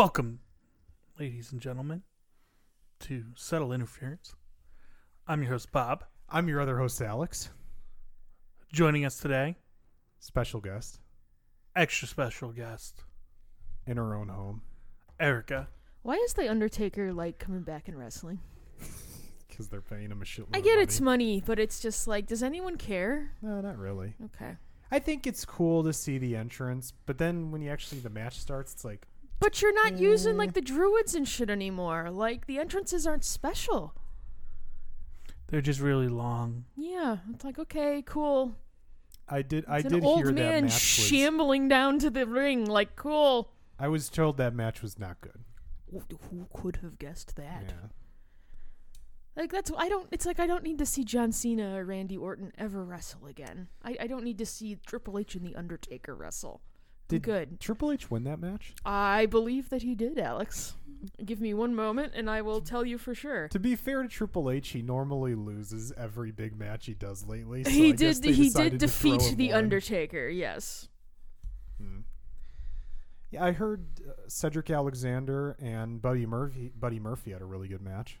Welcome, ladies and gentlemen, to Settle Interference. I'm your host, Bob. I'm your other host, Alex. Joining us today, Special guest extra special guest, in her own home Erica. Why is the Undertaker like coming back in wrestling? because they're paying him a shitload. I of get money. it's money, but it's just like, does anyone care? No, not really. Okay. I think it's cool to see the entrance, but then when you actually the match starts, it's like But you're not using Eh. like the druids and shit anymore. Like the entrances aren't special. They're just really long. Yeah, it's like okay, cool. I did. I did hear that match was. shambling down to the ring. Like cool. I was told that match was not good. Who could have guessed that? Yeah. Like that's I don't. It's like I don't need to see John Cena or Randy Orton ever wrestle again. I, I don't need to see Triple H and the Undertaker wrestle. Did good. Triple H win that match? I believe that he did, Alex. Give me one moment and I will tell you for sure. To be fair to Triple H, he normally loses every big match he does lately. So he I guess did they he decided did to throw defeat him the one. Undertaker, yes. Hmm. Yeah, I heard uh, Cedric Alexander and Buddy Murphy. Buddy Murphy had a really good match,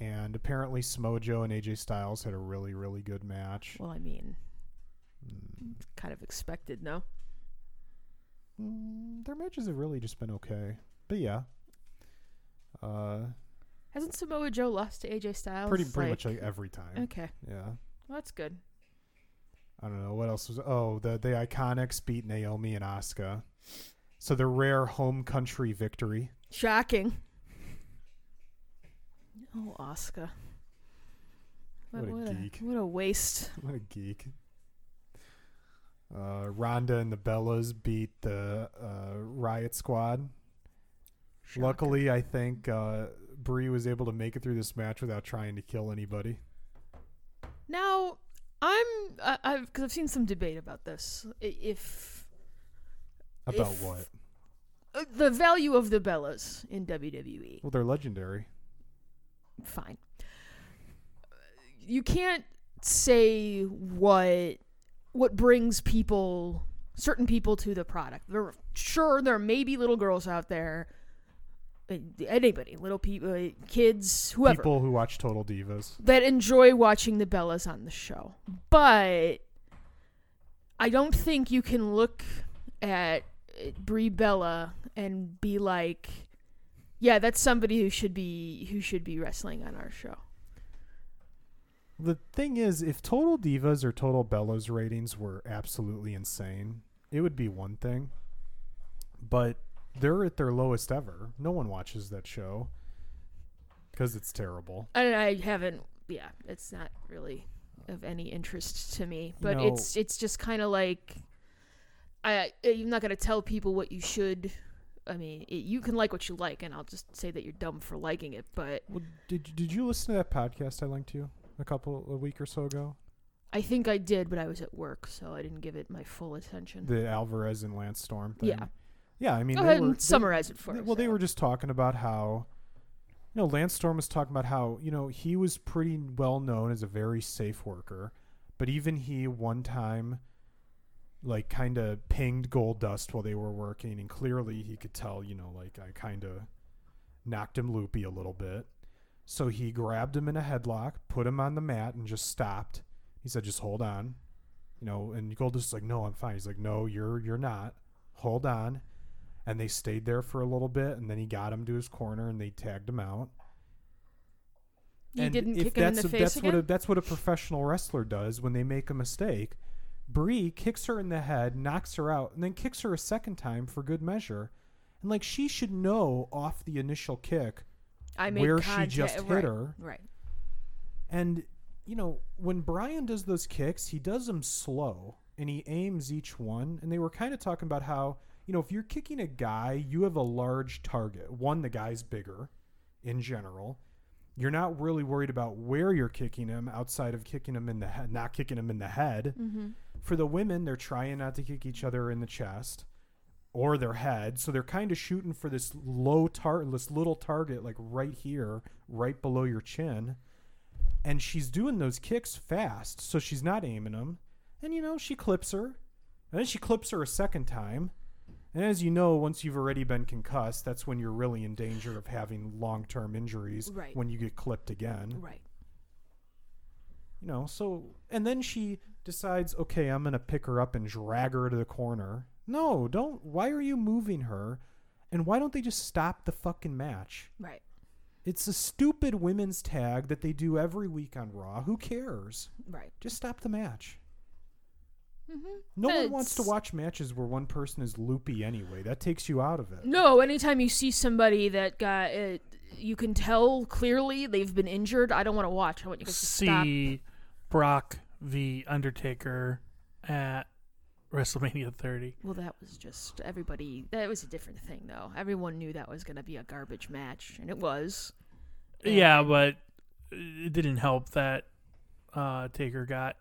and apparently Samoa Joe and AJ Styles had a really, really good match. Well, I mean, kind of expected, no? mm, their matches have really just been okay, but yeah, uh, Hasn't Samoa Joe lost to AJ Styles? pretty pretty much like every time. Okay. Yeah, Well, that's good. I don't know what else was. Oh, the the Iconics beat Naomi and Asuka, so the rare home country victory. Shocking. Oh, Oscar. What a geek. what a waste. What a geek. Uh, Ronda and the Bellas beat the uh, Riot Squad. Shocker. Luckily, I think uh, Brie was able to make it through this match without trying to kill anybody. Now, I'm I, I've because I've seen some debate about this. If About If- what? uh, the value of the Bellas in WWE, Well, they're legendary. fine. You can't say what what brings people certain people to the product. There sure there may be little girls out there uh, anybody, little people, uh, kids, whoever People who watch Total Divas. that enjoy watching the Bellas on the show. But I don't think you can look at uh, Brie Bella and be like, yeah, that's somebody who should be who should be wrestling on our show. The thing is, if Total Divas or Total Bellas ratings were absolutely insane, it would be one thing. But they're at their lowest ever. No one watches that show because it's terrible. And I haven't yeah, it's not really of any interest to me. But know- it's it's just kind of like I I'm not gonna tell people what you should. I mean, it, you can like what you like, and I'll just say that you're dumb for liking it. But Well, did did you listen to that podcast I linked to you a couple a week or so ago? I think I did, but I was at work, so I didn't give it my full attention. The Alvarez and Lance Storm thing. Yeah. Yeah, I mean, Go they ahead were, and they- summarize it for they- us. well, they were just talking about how, you know, Lance Storm was talking about how you know he was pretty well known as a very safe worker, but even he one time, like, kind of pinged Goldust while they were working, and clearly he could tell, you know, like I kind of knocked him loopy a little bit. So he grabbed him in a headlock, put him on the mat, and just stopped. He said, "Just hold on," you know. And Goldust is like, "No, I'm fine." He's like, "No, you're you're not. Hold on." And they stayed there for a little bit, and then he got him to his corner, and they tagged him out. You and didn't if kick him in the a- face that's again. what a, that's what a professional wrestler does when they make a mistake. Brie kicks her in the head, knocks her out, and then kicks her a second time for good measure. And like she should know off the initial kick I made where she contact- just hit right, her. Right. And you know, when Bryan does those kicks, he does them slow and he aims each one. And they were kind of talking about how, you know, if you're kicking a guy, you have a large target. One, the guy's bigger in general. You're not really worried about where you're kicking him outside of kicking him in the head, not kicking him in the head. Mm-hmm. For the women, they're trying not to kick each other in the chest or their head. So they're kind of shooting for this low target, this little target, like right here, right below your chin. And she's doing those kicks fast, so she's not aiming them. And you know, she clips her, and then she clips her a second time, And as you know, once you've already been concussed, that's when you're really in danger of having long term injuries Right. when you get clipped again. Right. You know, so and then she decides, okay, I'm gonna pick her up and drag her to the corner. No, don't why are you moving her? And why don't they just stop the fucking match? Right. It's a stupid women's tag that they do every week on Raw. Who cares? Right. Just stop the match. Mm-hmm. No one wants to watch matches where one person is loopy anyway. That takes you out of it. No, anytime you see somebody that got it, you can tell clearly they've been injured. I don't want to watch. I want you guys to stop. See Brock v Undertaker at WrestleMania 30. Well, that was just everybody. That was a different thing, though. Everyone knew that was going to be a garbage match, and it was. Yeah, but it didn't help that uh, Taker got.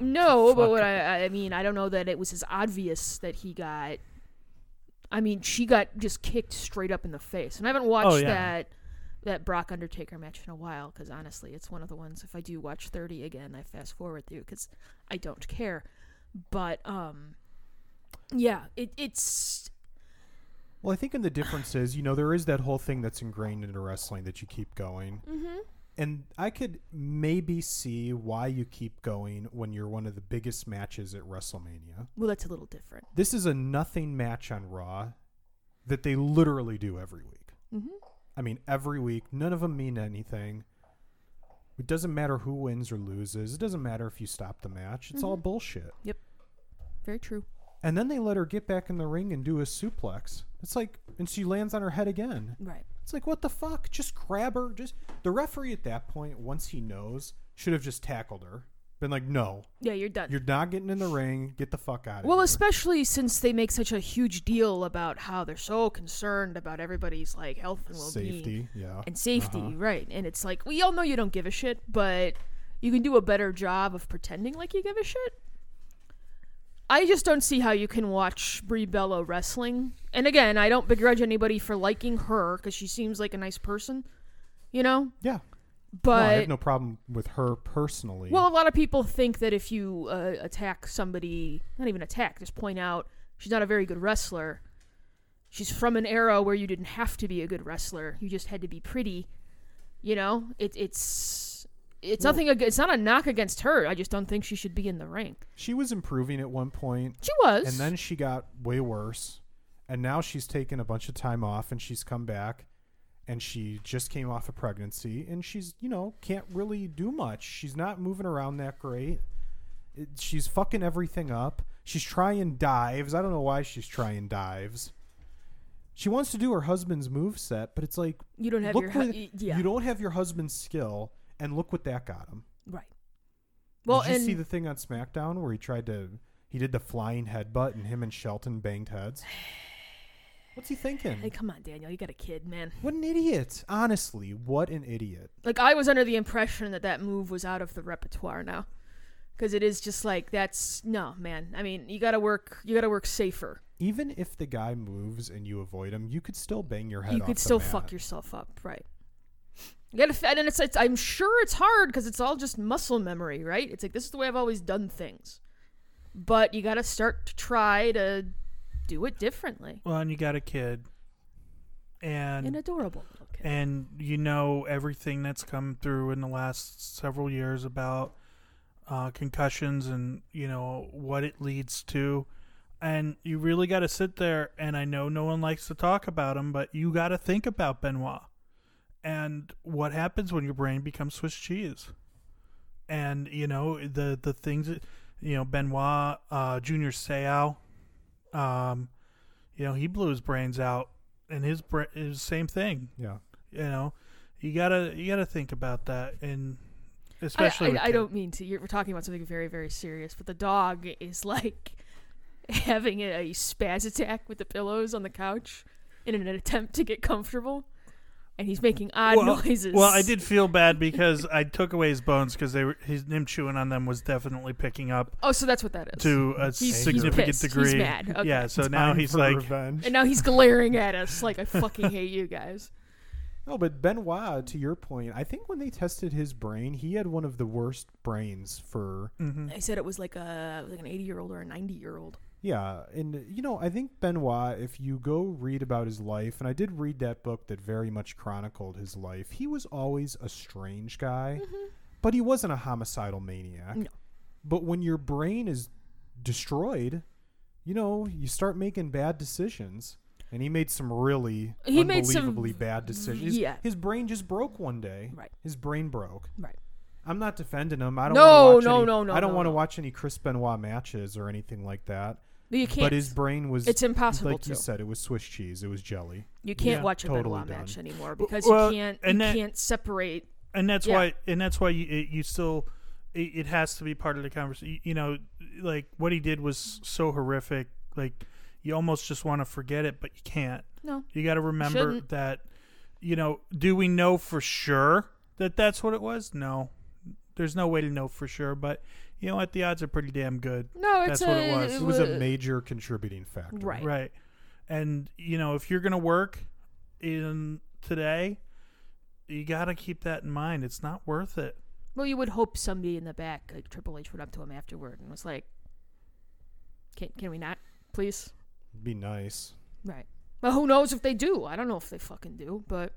No, but what. I, I mean, I don't know that it was as obvious that he got. I mean, she got just kicked straight up in the face, and I haven't watched Oh, yeah. that that Brock Undertaker match in a while because honestly, it's one of the ones. If I do watch thirty again, I fast forward through because I don't care. But um, yeah, it, it's Well, I think in the difference is, you know, there is that whole thing that's ingrained into wrestling that you keep going. mm-hmm. And I could maybe see why you keep going when you're one of the biggest matches at WrestleMania. well, that's a little different. This is a nothing match on Raw that they literally do every week. Mm-hmm. I mean, every week. None of them mean anything. It doesn't matter who wins or loses. It doesn't matter if you stop the match. It's all Mhm. bullshit. Yep. Very true. And then they let her get back in the ring and do a suplex. It's like, and she lands on her head again. Right. It's like, what the fuck? Just grab her. Just the referee at that point, once he knows, should have just tackled her. Been like, no, Yeah, you're done. you're not getting in the ring. Get the fuck out of Well, here. especially since they make such a huge deal about how they're so concerned about everybody's like health and well-being safety. Yeah. and safety, Uh-huh. right? And it's like we all know you don't give a shit, but you can do a better job of pretending like you give a shit. I just don't see how you can watch Brie Bella wrestling. And again, I don't begrudge anybody for liking her because she seems like a nice person, you know. Yeah. But no, I have no problem with her personally. well, a lot of people think that if you uh, attack somebody, not even attack, just point out she's not a very good wrestler. She's from an era where you didn't have to be a good wrestler; you just had to be pretty. You know, it, it's it's Well- nothing. ag- It's not a knock against her. I just don't think she should be in the ring. she was improving at one point, She was, and then she got way worse, and now she's taken a bunch of time off, and she's come back, and she just came off a pregnancy, and she's you know can't really do much. She's not moving around that great. It, she's fucking everything up. She's trying dives. I don't know why she's trying dives. She wants to do her husband's move set, but it's like you don't have your hu- y- yeah you don't have your husband's skill, and look what that got him. right. Well, Did you see the thing on SmackDown where he tried to he did the flying headbutt and him and Shelton banged heads? What's he thinking? hey, come on, Daniel, you got a kid, man. What an idiot! Honestly, what an idiot! Like I was under the impression that that move was out of the repertoire now, because it is just like that's no man. I mean, you got to work. You got to work safer. Even if the guy moves and you avoid him, you could still bang your head. you could still mat. fuck yourself up, right? You gotta, f- and it's, it's I'm sure it's hard because it's all just muscle memory, right? It's like this is the way I've always done things, but you gotta start to try to do it differently. Well, and you got a kid, and An adorable little kid. and you know everything that's come through in the last several years about uh, concussions and you know what it leads to and you really got to sit there and i know no one likes to talk about him but you got to think about benoit and what happens when your brain becomes swiss cheese and you know the the things that you know benoit uh junior seau um you know he blew his brains out and his bra- is same thing. Yeah, you know you gotta you gotta think about that and especially I, with I don't mean to. You're, we're talking about something very, very serious, but the dog is like having a, a spaz attack with the pillows on the couch in an attempt to get comfortable, and he's making odd well, noises. well i did feel bad because i took away his bones because they were his him chewing on them was definitely picking up Oh, so that's what that is. to a He's- he's significant. He's degree mad. Okay. yeah so now he's like revenge. and now he's glaring at us like I fucking hate you guys. No, but Benoit, to your point, I think when they tested his brain, he had one of the worst brains for. mhm. I said it was like a like an 80 year old or a 90 year old. Yeah, and you know, I think Benoit, if you go read about his life, and I did read that book that very much chronicled his life, he was always a strange guy, mm-hmm. but he wasn't a homicidal maniac. No. But when your brain is destroyed, you know, you start making bad decisions. And he made some really He made some- unbelievably bad decisions. His- yeah. His brain just broke one day. Right. His brain broke. Right. I'm not defending him. I don't No, no, any, no, no, I don't no, want to no. watch any Chris Benoit matches or anything like that. You can't. But his brain was it's impossible like to. you said, it was Swiss cheese. It was jelly. You can't Yeah, watch a totally Benoit done. match anymore because well, you can't. and you that- can't separate. and that's Yeah. why and that's why you it, you still it, it has to be part of the conversation you know like what he did was so horrific like you almost just want to forget it but you can't No. you got to remember Shouldn't. that you know do we know for sure that that's what it was no there's no way to know for sure but you know what the odds are pretty damn good No, it's That's what a, it was. It was a major contributing factor. Right. right and you know if you're gonna work in today you got to keep that in mind it's not worth it Well, you would hope somebody in the back, like Triple H, went up to him afterward and was like, "Can can we not, please?" Be nice. Right. Well, who knows if they do? I don't know if they fucking do, but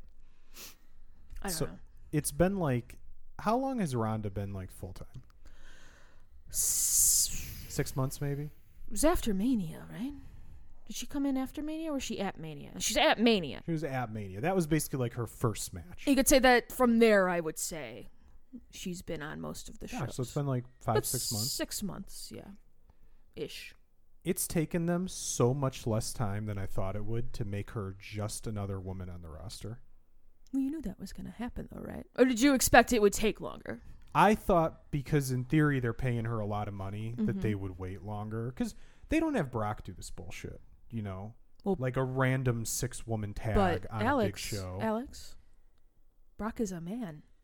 I don't So- know. It's been like, how long has Ronda been like full time? Six months, maybe. It was after Mania, right? Did she come in after Mania or was she at Mania? She's at Mania. She was at Mania. That was basically like her first match. You could say that from there. I would say she's been on most of the Yeah, shows. so it's been like five, But six months. Six months, yeah, ish. It's taken them so much less time than I thought it would to make her just another woman on the roster. Well, you knew that was going to happen, though, right? Or did you expect it would take longer? I thought because in theory they're paying her a lot of money that Mhm. they would wait longer because they don't have Brock do this bullshit, you know, Well, like a random six woman tag but on Alex, a big show. Alex, Brock is a man.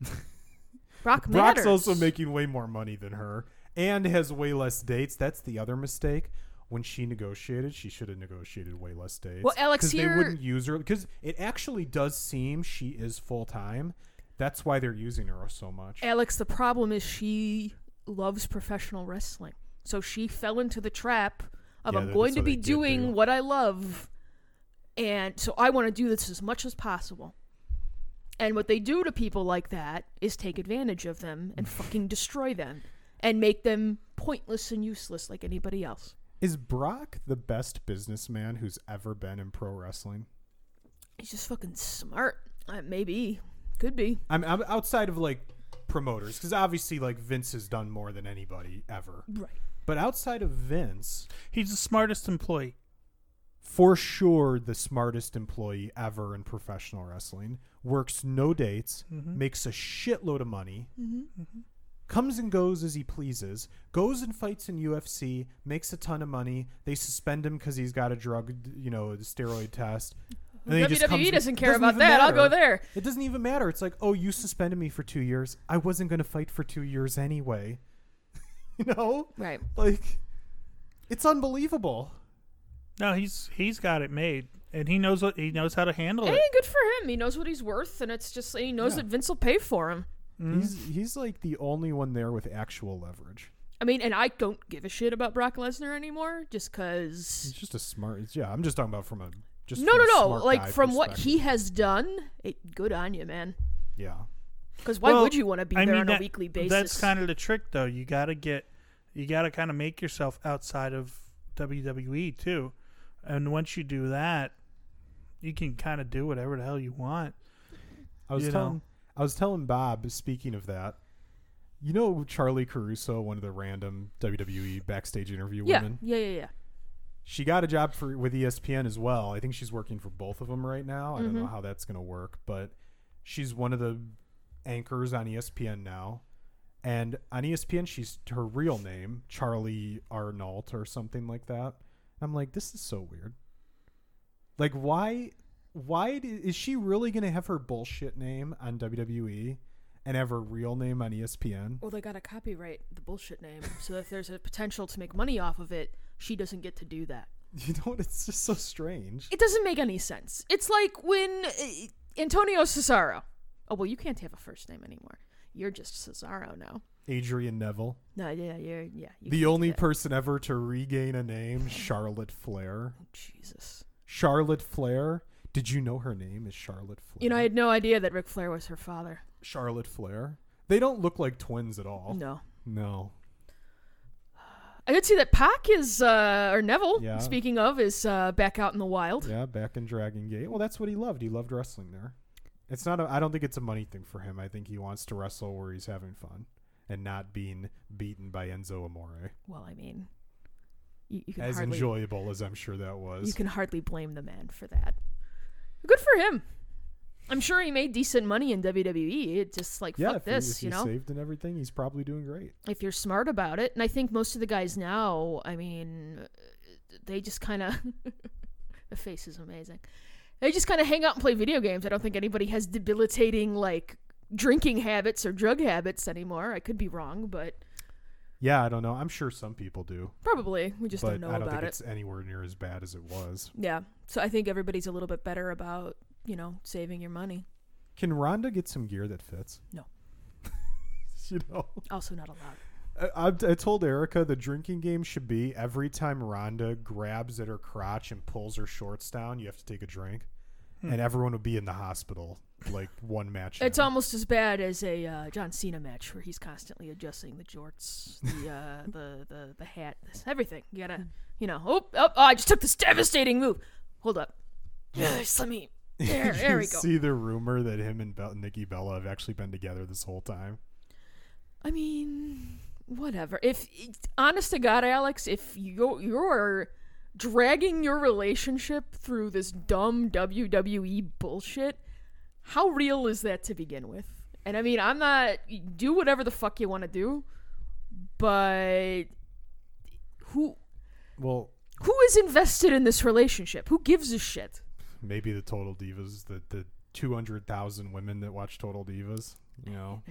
Brock Brock's matters. also making way more money than her and has way less dates. That's the other mistake. When she negotiated, she should have negotiated way less dates. Well, Alex, here- they wouldn't use her because it actually does seem she is full time. That's why they're using her so much. Alex, the problem is she loves professional wrestling. So she fell into the trap of Yeah, I'm going to be doing do. what I love. And so I want to do this as much as possible. And what they do to people like that is take advantage of them and fucking destroy them and make them pointless and useless like anybody else. Is Brock the best businessman who's ever been in pro wrestling? He's just fucking smart. Uh, maybe. Could be. I'm, I'm outside of like promoters because obviously like Vince has done more than anybody ever. Right. But outside of Vince, he's the smartest employee for sure the smartest employee ever in professional wrestling. Works no dates, Mhm. makes a shitload of money, Mm-hmm. comes and goes as he pleases, goes and fights in UFC, makes a ton of money. They suspend him because he's got a drug, you know, steroid test. And then just comes- WWE doesn't care doesn't about even that. I'll go there. It doesn't even matter. It's like, oh, you suspended me for two years. I wasn't going to fight for two years anyway. you know? Right. Like, it's unbelievable. no he's he's got it made and he knows what he knows how to handle Hey, it good for him. He knows what he's worth, and it's just he knows Yeah. that Vince will pay for him. Mhm. He's he's like the only one there with actual leverage. I mean, and I don't give a shit about Brock Lesnar anymore, just because. He's because. just a smart. Yeah, I'm just talking about from a just No, no, no. Like from what he has done, it, good on you, man. Yeah, Because why Well, would you want to be I there mean, on that- a weekly basis? That's kind of the trick, though. You got to get, you got to kind of make yourself outside of WWE too, and once you do that, you can kind of do whatever the hell you want. I was You telling know. I was telling Bob. Speaking of that, you know Charly Caruso, one of the random WWE backstage interview yeah, women. yeah, yeah, yeah. She got a job for with ESPN as well. I think she's working for both of them right now. I don't know Mhm. how that's going to work, but she's one of the anchors on ESPN now. And on ESPN, she's her real name, Charly Arnolt or something like that. I'm like, this is so weird. Like, why? Why is she really going to have her bullshit name on WWE and have her real name on ESPN? Well, they got to copyright the bullshit name, so if there's a potential to make money off of it, she doesn't get to do that. You know, what? it's just so strange. It doesn't make any sense. It's like when uh, Antonio Cesaro. Oh well, you can't have a first name anymore. You're just Cesaro now. Adrian Neville. No, yeah, you're, yeah. You the only person ever to regain a name, Charlotte Flair. Oh, Jesus. Charlotte Flair. Did you know her name is Charlotte Flair? You know, I had no idea that Ric Flair was her father. Charlotte Flair. They don't look like twins at all. No. No. I could see that Pac is, uh, or Neville, Yeah. speaking of, is uh, back out in the wild. Yeah, back in Dragon Gate. Well, that's what he loved. He loved wrestling there. It's not. A, I don't think it's a money thing for him. I think he wants to wrestle where he's having fun and not being beaten by Enzo Amore. Well, I mean, you, you can As hardly enjoyable as I'm sure that was. you can hardly blame the man for that. Good for him. I'm sure he made decent money in WWE. It just like yeah, fuck if he- this, if you know. saved and everything, he's probably doing great. If you're smart about it, and I think most of the guys now, I mean, they just kind of the face is amazing. They just kind of hang out and play video games. I don't think anybody has debilitating like drinking habits or drug habits anymore. I could be wrong, but Yeah, I don't know. I'm sure some people do, probably we just but don't know I don't about think it. it's anywhere near as bad as it was. Yeah. So I think everybody's a little bit better about, you know, saving your money. Can Ronda get some gear that fits? No. you know. Also not allowed. I, I, I told Erica the drinking game should be every time Ronda grabs at her crotch and pulls her shorts down, you have to take a drink, Hmm. and everyone would be in the hospital like one match. It's in. almost as bad as a uh, John Cena match where he's constantly adjusting the jorts, the uh, the, the the hat, this, everything. You gotta, you know. Oh, oh, oh, I just took this devastating move. Hold up. Just let me. There, there you we go. See the rumor that him and Be- Nikki Bella have actually been together this whole time. I mean, whatever. If honest to God, Alex, if you're you're dragging your relationship through this dumb WWE bullshit, how real is that to begin with? And I mean, I'm not do whatever the fuck you want to do, but who Well, who is invested in this relationship? Who gives a shit? Maybe the Total Divas, the the two hundred thousand women that watch Total Divas. You know,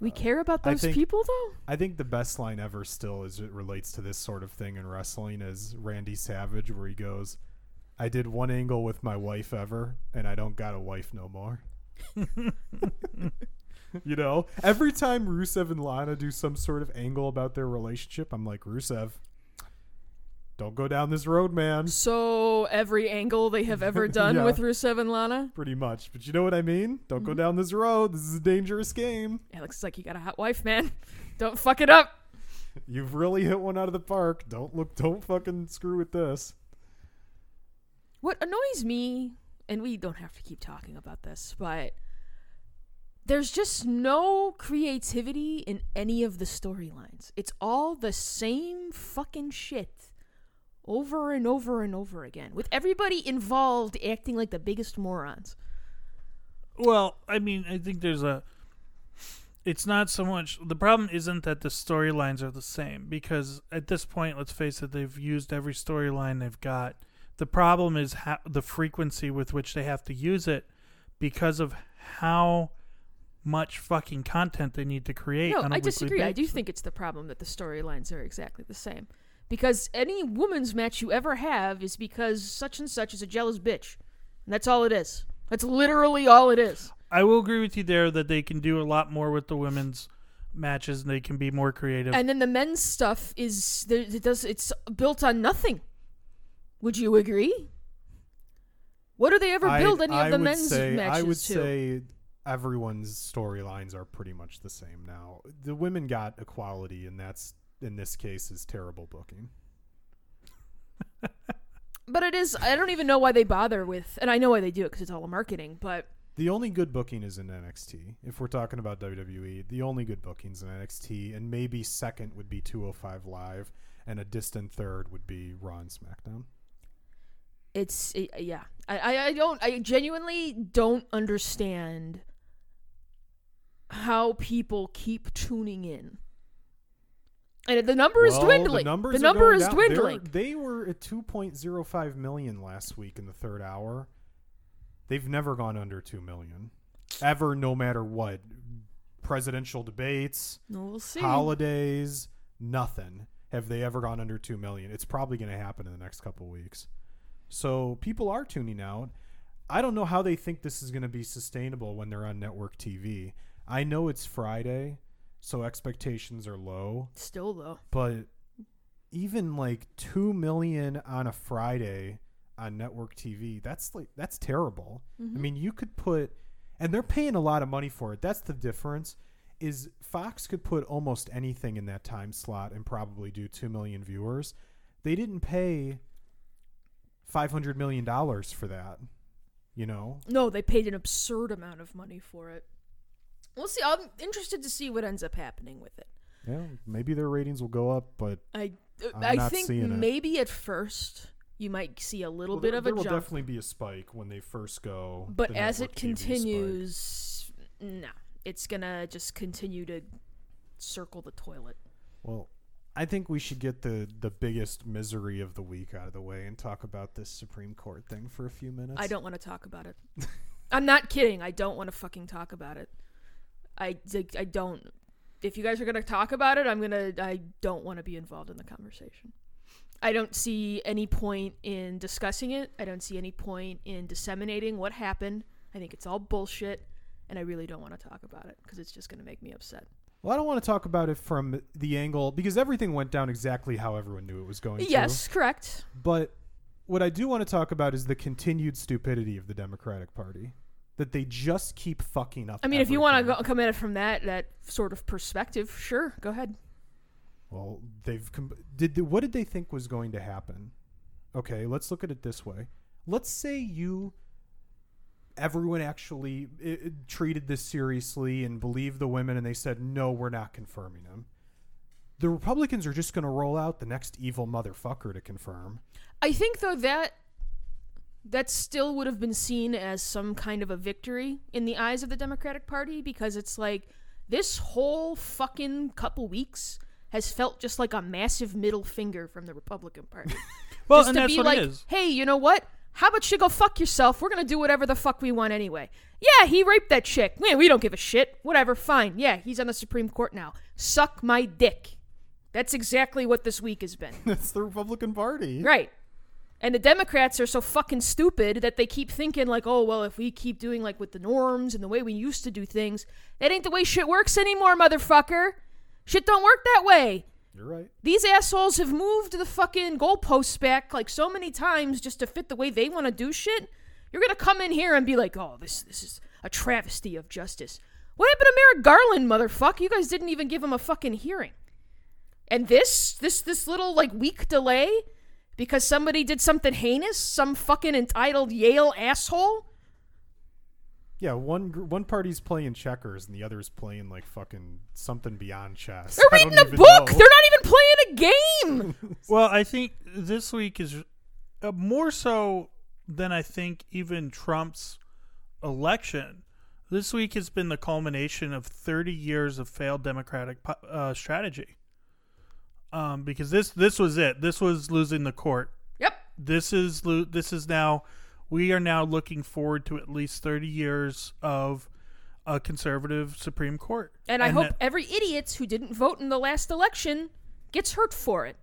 We uh, care about those think- people though. I think the best line ever still as it relates to this sort of thing in wrestling is Randy Savage, where he goes, "I did one angle with my wife ever, and I don't got a wife no more." you know, every time Rusev and Lana do some sort of angle about their relationship, I'm like, Rusev, don't go down this road, man. So every angle they have ever done Yeah. with Rusev and Lana, Pretty much, but you know what I mean. Don't go mm-hmm. down this road. This is a dangerous game. Alex is like, you got a hot wife, man. Don't fuck it up. You've really hit one out of the park. Don't look. Don't fucking screw with this. What annoys me, and we don't have to keep talking about this, but there's just no creativity in any of the storylines. It's all the same fucking shit over and over and over again, with everybody involved acting like the biggest morons. Well, I mean, I think there's a. It's not so much. The problem isn't that the storylines are the same because at this point, let's face it, they've used every storyline they've got. The problem is how, the frequency with which they have to use it because of how much fucking content they need to create. No, I disagree. I do think it's the problem that the storylines are exactly the same. Because any woman's match you ever have is because such and such is a jealous bitch. And that's all it is. That's literally all it is. I will agree with you there that they can do a lot more with the women's matches and they can be more creative. And then the men's stuff is it does it's built on nothing. Would you agree? What do they ever I- build any I of the men's say, matches I would to? say everyone's storylines are pretty much the same now. The women got equality, and that's in this case is terrible booking. but it is I don't even know why they bother with and I know why they do it because it's all a marketing, but The only good booking is in NXT. If we're talking about WWE, the only good bookings in NXT, and maybe second would be 205 Live, and a distant third would be Raw and SmackDown. it's it, yeah I, I i don't i genuinely don't understand how people keep tuning in and the number is dwindling The, numbers the number is down. They're- dwindling They were at 2.05 million last week in the third hour. They've never gone under 2 million. Ever, no matter what. Presidential debates, we'll holidays, nothing. Have they ever gone under 2 million? It's probably going to happen in the next couple weeks. So people are tuning out. I don't know how they think this is going to be sustainable when they're on network TV. I know it's Friday, so expectations are low. Still though. But even like two million on a Friday on network TV, that's like that's terrible. Mm-hmm. I mean, you could put, and they're paying a lot of money for it. That's the difference. Is Fox could put almost anything in that time slot and probably do two million viewers. They didn't pay five hundred million dollars for that. You know, No, they paid an absurd amount of money for it. We'll see. I'm interested to see what ends up happening with it. yeah, maybe their ratings will go up, but I I'm I think maybe at first you might see a little Well, bit there, of there a will jump, definitely be a spike when they first go. but as it network TV spike. continues, no, it's gonna just continue to circle the toilet. Well, I think we should get the the biggest misery of the week out of the way and talk about this Supreme Court thing for a few minutes. I don't want to talk about it. I'm not kidding. I don't want to fucking talk about it. I, I don't. If you guys are gonna talk about it, I'm gonna. I don't want to be involved in the conversation. I don't see any point in discussing it. I don't see any point in disseminating what happened. I think it's all bullshit, and I really don't want to talk about it because it's just gonna make me upset. Well, I don't want to talk about it from the angle because everything went down exactly how everyone knew it was going to. Yes, correct. But what I do want to talk about is the continued stupidity of the Democratic Party. That they just keep fucking up. I mean, if you want to come at it from that that sort of perspective, sure, go ahead. Well, they've com- did the, what did they think was going to happen? Okay, let's look at it this way. Let's say you everyone actually i i- treated this seriously and believed the women and they said no, we're not confirming them. The Republicans are just going to roll out the next evil motherfucker to confirm. I think though that that still would have been seen as some kind of a victory in the eyes of the Democratic Party because it's like this whole fucking couple weeks has felt just like a massive middle finger from the Republican Party. Well, just and to that's be what like, it is. hey, you know what? How about you go fuck yourself? We're gonna do whatever the fuck we want anyway. Yeah, he raped that chick. Yeah, we don't give a shit. Whatever, fine. Yeah, he's on the Supreme Court now. Suck my dick. That's exactly what this week has been. That's the Republican Party. Right. And the Democrats are so fucking stupid that they keep thinking like, oh well, if we keep doing like with the norms and the way we used to do things, that ain't the way shit works anymore, motherfucker. Shit don't work that way. You're right. These assholes have moved the fucking goalposts back like so many times just to fit the way they want to do shit. You're gonna come in here and be like, oh, this this is a travesty of justice. What happened to Merrick Garland, motherfucker? You guys didn't even give him a fucking hearing. And this this this little like week delay because somebody did something heinous, some fucking entitled Yale asshole. Yeah, one one party's playing checkers and the other's playing like fucking something beyond chess. They're reading a book. know. They're not even playing a game. Well, I think this week is uh, more so than I think even Trump's election. This week has been the culmination of 30 years of failed Democratic uh, strategy. Um, because this this was it. This was losing the court. yep. This is this is now we are now looking forward to at least 30 years of a conservative Supreme Court. And I hope that- every idiot who didn't vote in the last election gets hurt for it.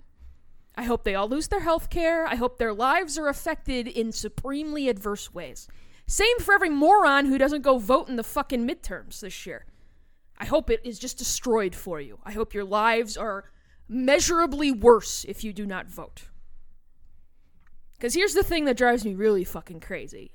I hope they all lose their health care. I hope their lives are affected in supremely adverse ways. Same for every moron who doesn't go vote in the fucking midterms this year. I hope it is just destroyed for you. I hope your lives are measurably worse if you do not vote. Because here's the thing that drives me really fucking crazy.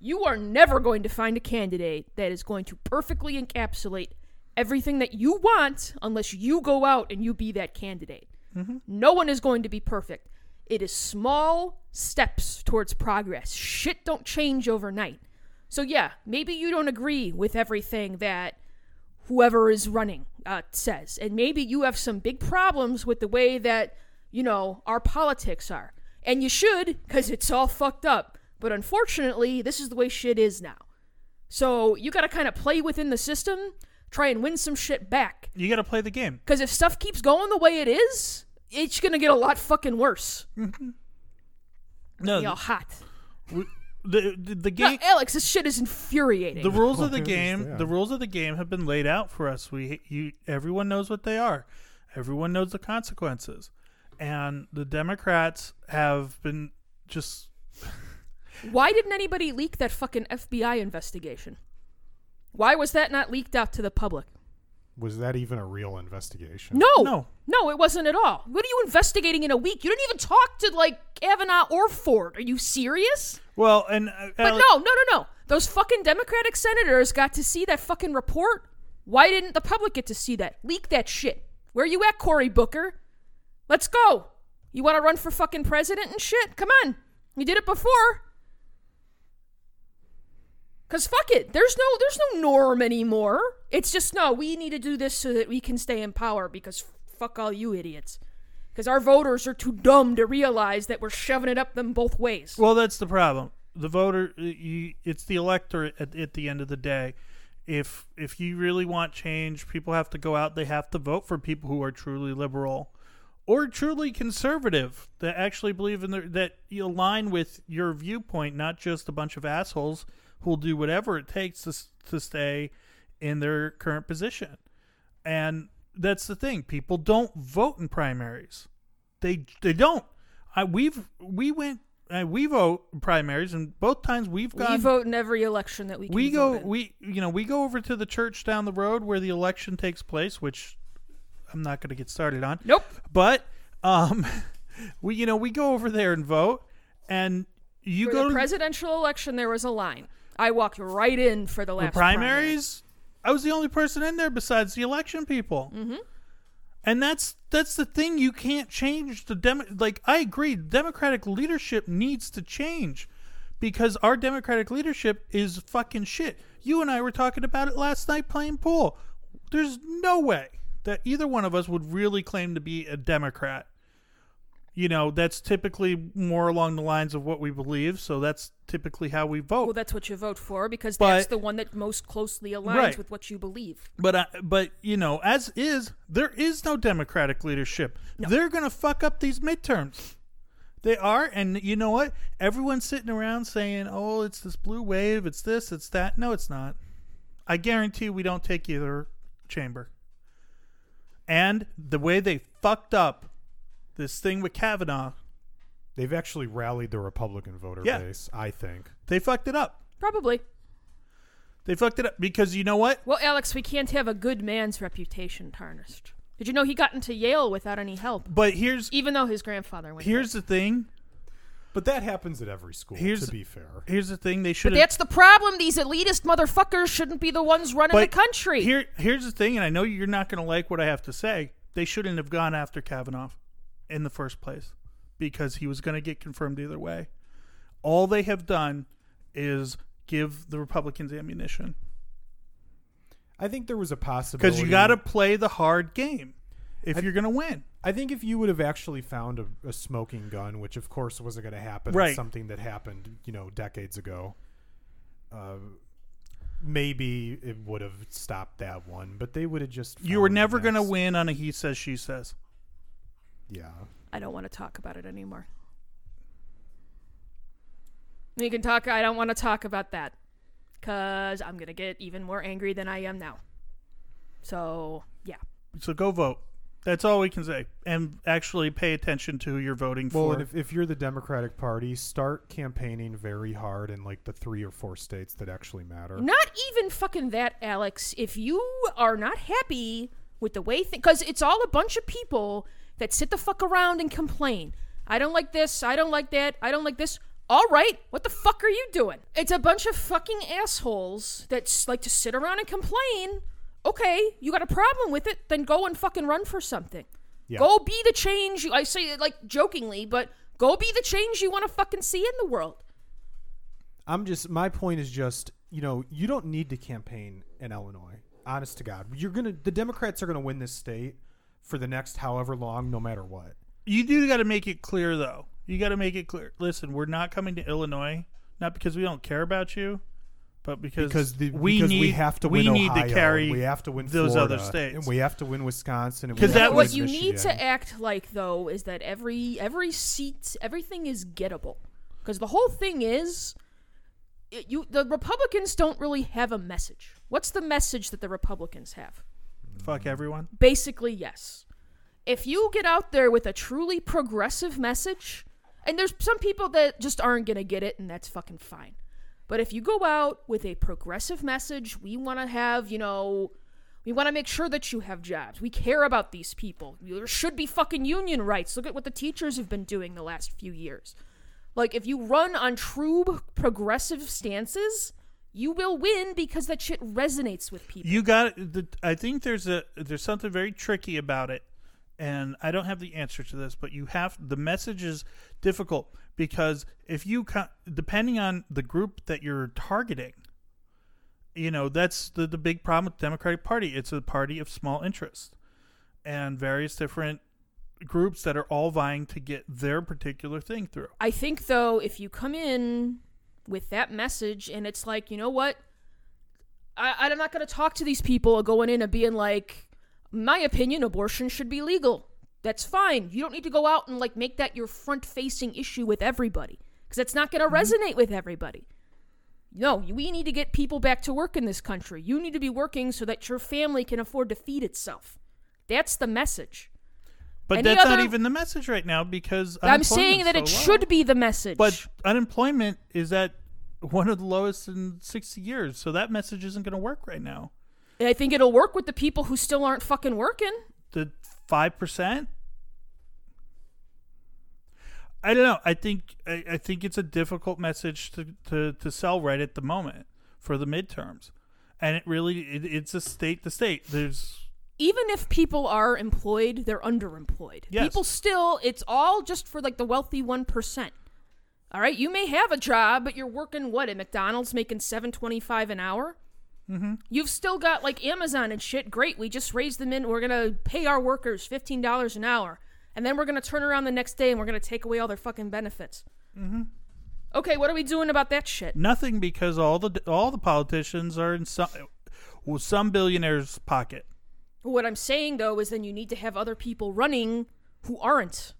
You are never going to find a candidate that is going to perfectly encapsulate everything that you want unless you go out and you be that candidate. Mm-hmm. No one is going to be perfect. It is small steps towards progress. Shit don't change overnight. So, yeah, maybe you don't agree with everything that whoever is running uh, says. And maybe you have some big problems with the way that, you know, our politics are. And you should, because it's all fucked up. But unfortunately, this is the way shit is now. So you gotta kind of play within the system, try and win some shit back. you got to play the game. Because if stuff keeps going the way it is, it's gonna get a lot fucking worse. No, Be all hot. we- the the, the No, game Alex, this shit is infuriating. the rules of the game the rules of the game have been laid out for us we you everyone knows what they are everyone knows the consequences and the democrats have been just Why didn't anybody leak that fucking FBI investigation? Why was that not leaked out to the public? Was that even a real investigation? No, No. no, it wasn't at all. What are you investigating in a week? You didn't even talk to like Kavanaugh or Ford. Are you serious? Well, and uh, But Ale- no, no, no, no. Those fucking Democratic senators got to see that fucking report. Why didn't the public get to see that? Leak that shit. Where you at, Cory Booker? Let's go. You want to run for fucking president and shit? Come on. You did it before. Cause fuck it. There's no there's no norm anymore. It's just no, we need to do this so that we can stay in power because fuck all you idiots. Because our voters are too dumb to realize that we're shoving it up them both ways. Well, that's the problem. The voter, it's the electorate at, at the end of the day. If if you really want change, people have to go out. They have to vote for people who are truly liberal or truly conservative that actually believe in that you align with your viewpoint, not just a bunch of assholes who'll do whatever it takes to to stay in their current position. And that's the thing. People don't vote in primaries. They they don't. I we've we went uh, we vote in primaries and both times we've got We vote in every election that we can we go we you know we go over to the church down the road where the election takes place which i'm not going to get started on Nope. but um we you know we go over there and vote and you For go the to presidential election, there was a line. I walked right in for the the last primaries? i was the only person in there besides the election people. Mm-hmm. and that's that's the thing you can't change the dem like i agree democratic leadership needs to change because our democratic leadership is fucking shit. You and i were talking about it last night playing pool. There's no way that either one of us would really claim to be a democrat you know that's typically more along the lines of what we believe so that's typically how we vote Well, that's what you vote for because But- that's the one that most closely aligns Right. with what you believe. But I, but you know, as is, there is no democratic leadership. They're gonna fuck up these midterms. They are, and you know what? Everyone's sitting around saying, "Oh, it's this blue wave. It's this. It's that." No, it's not. I guarantee we don't take either chamber. And the way they fucked up this thing with Kavanaugh, They've actually rallied the Republican voter Yeah. base, I think. they fucked it up. Probably. They fucked it up because you know what? Well, Alex, we can't have a good man's reputation tarnished. Did you know he got into Yale without any help, But here's even though his grandfather went? here's the thing. But that happens at every school, Here's- to be fair. Here's the thing. They should But have that's the problem. These elitist motherfuckers shouldn't be the ones running the country. Here, here's the thing, and I know you're not going to like what I have to say. They shouldn't have gone after Kavanaugh in the first place because he was going to get confirmed either way. All they have done is give the Republicans ammunition I think there was a possibility. because you got to play the hard game if I- you're going to win. I think if you would have actually found a, a smoking gun, which of course wasn't going to happen, Right. something that happened, you know, decades ago, uh, maybe it would have stopped that one. But they would have just. You were never going to win on a he says she says. Yeah. I don't want to talk about it anymore. You can talk. I don't want to talk about that because I'm gonna get even more angry than I am now. So yeah, So go vote. That's all we can say, and actually pay attention to who you're voting Well, for. and if, if you're the Democratic Party, start campaigning very hard in like the three or four states that actually matter. not even fucking that, Alex. If you are not happy with the way things, because it's all a bunch of people that sit the fuck around and complain. I don't like this. I don't like that. I don't like this. All right, what the fuck are you doing? It's a bunch of fucking assholes that like to sit around and complain. Okay, you got a problem with it, then go and fucking run for something. Yeah. Go be the change. You, I say it like jokingly, but go be the change you want to fucking see in the world. I'm just my point is just you know you don't need to campaign in Illinois. Honest to God, you're gonna the Democrats are gonna win this state for the next however long, no matter what. You do got to make it clear, though. You got to make it clear. Listen, we're not coming to Illinois, not because we don't care about you, but because, Because the, we because need we have to we win need Ohio, to carry we have to win those Florida, other states. and we have to win Wisconsin. Because we 'Cause that what was- you win need to act like though is that every every seat everything is gettable because the whole thing is it, you the republicans don't really have a message what's the message that the republicans have fuck everyone. basically yes if you get out there with a truly progressive message and there's some people that just aren't going to get it and that's fucking fine but if you go out with a progressive message we want to have you know We want to make sure that you have jobs. We care about these people. There should be fucking union rights. Look at what the teachers have been doing the last few years. Like, if you run on true progressive stances, you will win because that shit resonates with people. You got the. I think there's a there's something very tricky about it, and I don't have the answer to this. But you have the message is difficult because if you depending on the group that you're targeting, you know that's the the big problem with the Democratic Party. It's a party of small interest, and various different groups that are all vying to get their particular thing through. I think though, if you come in with that message and it's like, you know what, I, I'm not going to talk to these people going in and being like, my opinion, abortion should be legal. That's fine. You don't need to go out and like make that your front facing issue with everybody because that's not going to mm-hmm. resonate with everybody. No, we need to get people back to work in this country. You need to be working so that your family can afford to feed itself. That's the message. But Any that's not even the message right now because I'm saying that it should be the message. But unemployment is at one of the lowest in 60 years, so that message isn't going to work right now. I think it'll work with the people who still aren't fucking working. The 5%? I don't know. I think I, I think it's a difficult message to, to, to sell right at the moment for the midterms. And it really it, it's a state to state. There's even if people are employed, they're underemployed. Yes. People still, it's all just for like the wealthy 1%. All right, you may have a job, but you're working what at McDonald's making 7.25 an hour? Mm-hmm. You've still got like Amazon and shit. Great, we just raised them in. We're going to pay our workers $15 an hour. And then we're going to turn around the next day and we're going to take away all their fucking benefits. Mm-hmm. Okay, what are we doing about that shit? nothing because all the all the politicians are in some well, some billionaire's pocket. What I'm saying though is then you need to have other people running who aren't.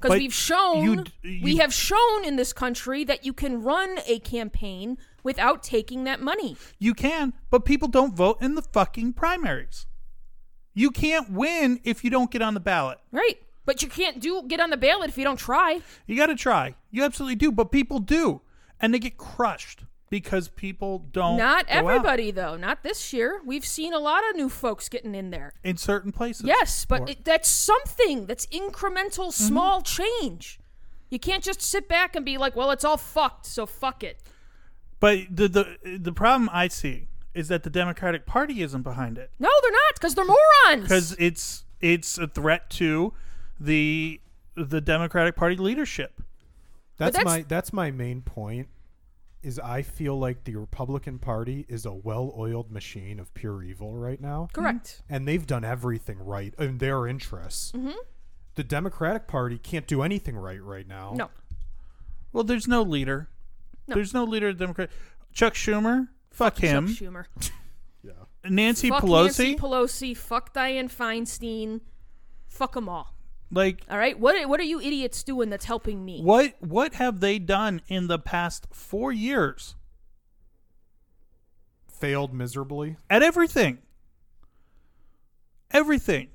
Because we've shown you d- we have shown in this country that you can run a campaign without taking that money. You can, but people don't vote in the fucking primaries. You can't win if you don't get on the ballot. Right. But you can't do get on the ballot if you don't try. You got to try. You absolutely do, but people do, and they get crushed because people don't. Not go out everybody though. Not this year. We've seen a lot of new folks getting in there. in certain places. Yes, but it, that's something. That's incremental, Mm-hmm. small change. You can't just sit back and be like, "Well, it's all fucked, so fuck it." But the the the problem I see is that the Democratic Party isn't behind it No, they're not, because they're morons. because it's it's a threat to the the Democratic Party leadership. That's, that's- my that's my main point. Is I feel like the Republican Party is a well-oiled machine of pure evil right now, correct. and they've done everything right in their interests. Mm-hmm. The Democratic Party can't do anything right right now. No. Well, there's no leader. No. There's no leader of the Democrat. Chuck Schumer, fuck him. Chuck Schumer. Yeah. Nancy fuck Pelosi, Nancy Pelosi. Fuck Dianne Feinstein. Fuck them all. Like All right. What what are you idiots doing that's helping me? what what have they done in the past four years Failed miserably. at everything? Everything.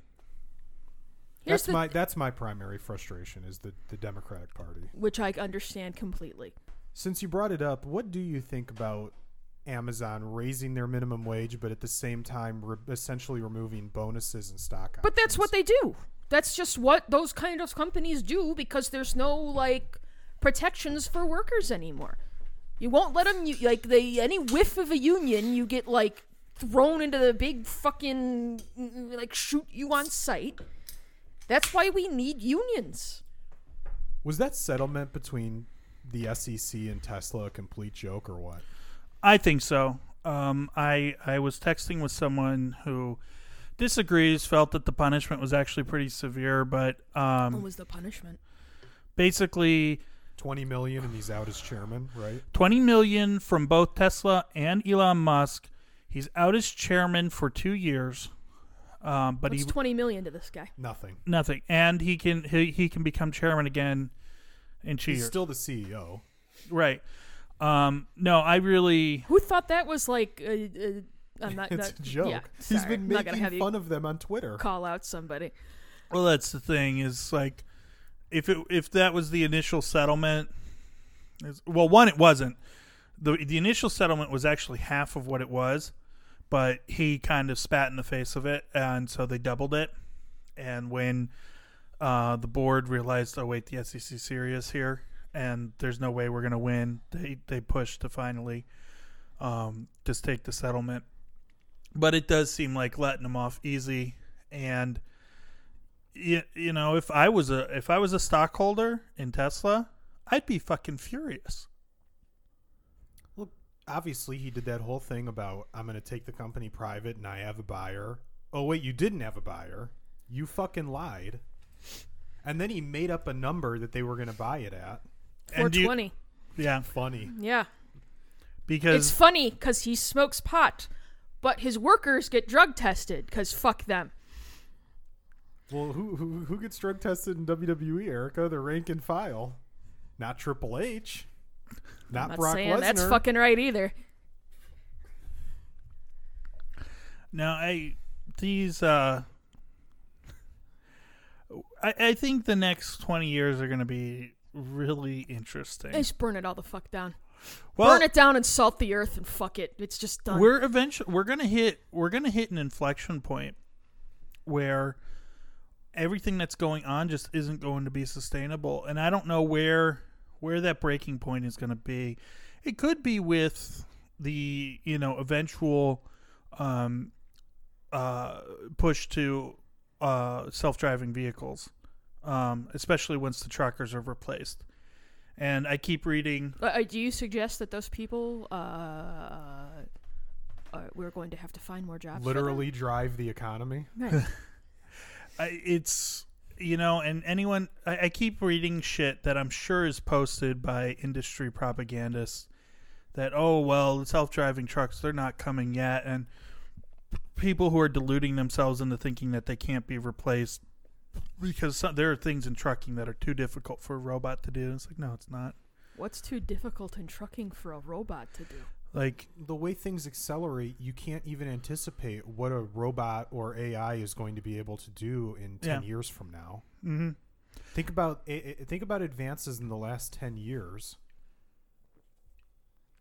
Here's that's the, my that's my primary frustration is the the Democratic Party. which I understand completely. Since you brought it up, what do you think about Amazon raising their minimum wage, but at the same time re- essentially removing bonuses and stock But that's what they do. That's just what those kind of companies do because there's no like protections for workers anymore. You won't let them like they any whiff of a union, you get like thrown into the big fucking like shoot you on sight. That's why we need unions. Was that settlement between the SEC and Tesla a complete joke or what? I think so. Um, I I was texting with someone who disagrees, felt that the punishment was actually pretty severe, but um, What was the punishment? basically 20 million and he's out as chairman, right? 20 million from both Tesla and Elon Musk. He's out as chairman for two years, um, but What's he twenty million to this guy? Nothing. nothing, and he can he, he can become chairman again in two He's years. still the CEO. right. Um, no, I really Who thought that was like? Uh, uh, I'm not. It's not- a joke. Yeah, He's sorry. been I'm not gonna have making fun of them on Twitter. call out somebody. Well, that's the thing is like, if it if that was the initial settlement, is, well, one it wasn't. the The initial settlement was actually half of what it was, but he kind of spat in the face of it, and so they doubled it. And when uh, the board realized, oh wait, the SEC serious here, and there's no way we're gonna win, they they pushed to finally um, just take the settlement. But it does seem like letting them off easy, and you, you know if I was a if I was a stockholder in Tesla, I'd be fucking furious. Look, obviously, he did that whole thing about I'm going to take the company private and I have a buyer. Oh wait, you didn't have a buyer. You fucking lied. And then he made up a number that they were going to buy it at. And do you- Yeah, Funny. Yeah. because It's funny because he smokes pot, but his workers get drug tested because fuck them. Well, who, who who gets drug tested in WWE, Erica? The rank and file, not Triple H, not not Brock saying Lesnar. that's fucking right either. Now, I these uh, I I think the next twenty years are going to be really interesting. Just burn it all the fuck down. Well, burn it down and salt the earth and fuck it. It's just done. we're eventually we're going to hit we're to hit an inflection point where everything that's going on just isn't going to be sustainable, and I don't know where where that breaking point is going to be. It could be with the you know eventual um, uh, push to uh, self-driving vehicles, um, especially once the truckers are replaced. And I keep reading. Uh, uh, do you suggest that those people, uh, we're going to have to find more jobs? literally drive the economy. Right. I, it's you know, and anyone I, I keep reading shit that I'm sure is posted by industry propagandists that oh well, the self-driving trucks they're not coming yet, and people who are deluding themselves into thinking that they can't be replaced because some, there are things in trucking that are too difficult for a robot to do. It's like no, it's not. What's too difficult in trucking for a robot to do? Like The way things accelerate, you can't even anticipate what a robot or AI is going to be able to do in ten Yeah. years from now. mhm. Think about think about advances in the last ten years.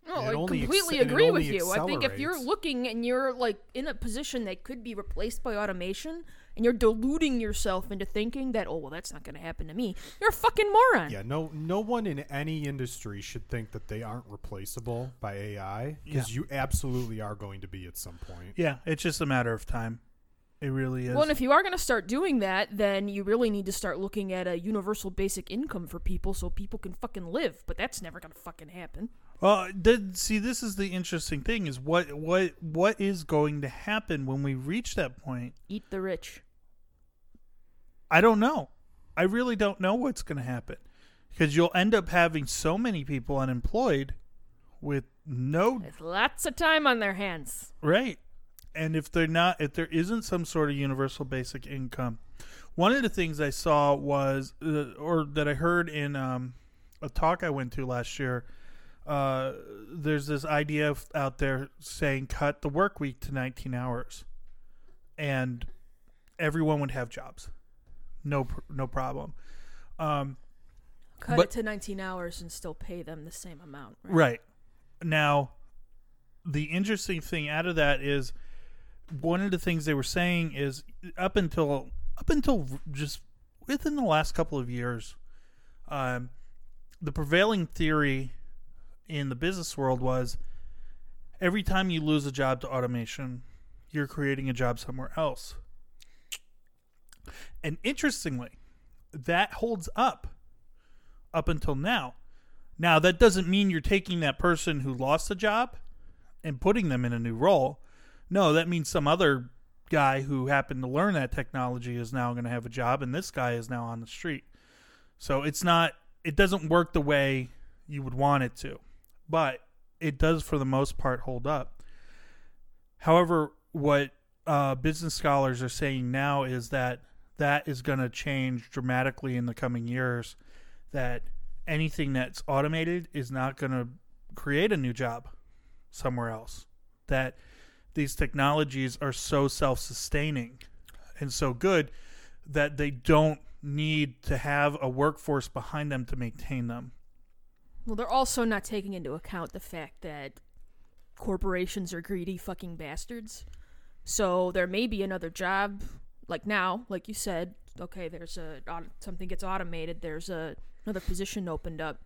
No, I only completely acce- and it agree with only you. I think if you're looking and you're like in a position that could be replaced by automation, and you're deluding yourself into thinking that oh well that's not going to happen to me, you're a fucking moron. Yeah, no, no one in any industry should think that they aren't replaceable by AI because you absolutely are going to be at some point. yeah, it's just a matter of time. It really is. Well, and if you are going to start doing that, then you really need to start looking at a universal basic income for people so people can fucking live. But that's never going to fucking happen. Well, th- see, this is the interesting thing: is what what what is going to happen when we reach that point? Eat the rich. I don't know. I really don't know what's going to happen because you'll end up having so many people unemployed with no With lots of time on their hands. right, and if they're not, if there isn't some sort of universal basic income, one of the things I saw was, uh, or that I heard in um, a talk I went to last year. Uh, there's this idea out there saying cut the work week to 19 hours, and everyone would have jobs, no no problem. Um, Cut But- it to 19 hours and still pay them the same amount. Right. Right. Now, the interesting thing out of that is one of the things they were saying is up until up until just within the last couple of years, um, the prevailing theory in the business world was every time you lose a job to automation, you're creating a job somewhere else. And interestingly, that holds up up until now. Now, that doesn't mean you're taking that person who lost a job and putting them in a new role. No, that means some other guy who happened to learn that technology is now going to have a job, and this guy is now on the street. So it's not, it doesn't work the way you would want it to, but it does for the most part hold up. However, what uh, business scholars are saying now is that that is going to change dramatically in the coming years. That anything that's automated is not going to create a new job somewhere else. That these technologies are so self sustaining and so good that they don't need to have a workforce behind them to maintain them. Well, they're also not taking into account the fact that corporations are greedy fucking bastards. So there may be another job, like now, like you said. Okay, there's a something gets automated. There's a another position opened up.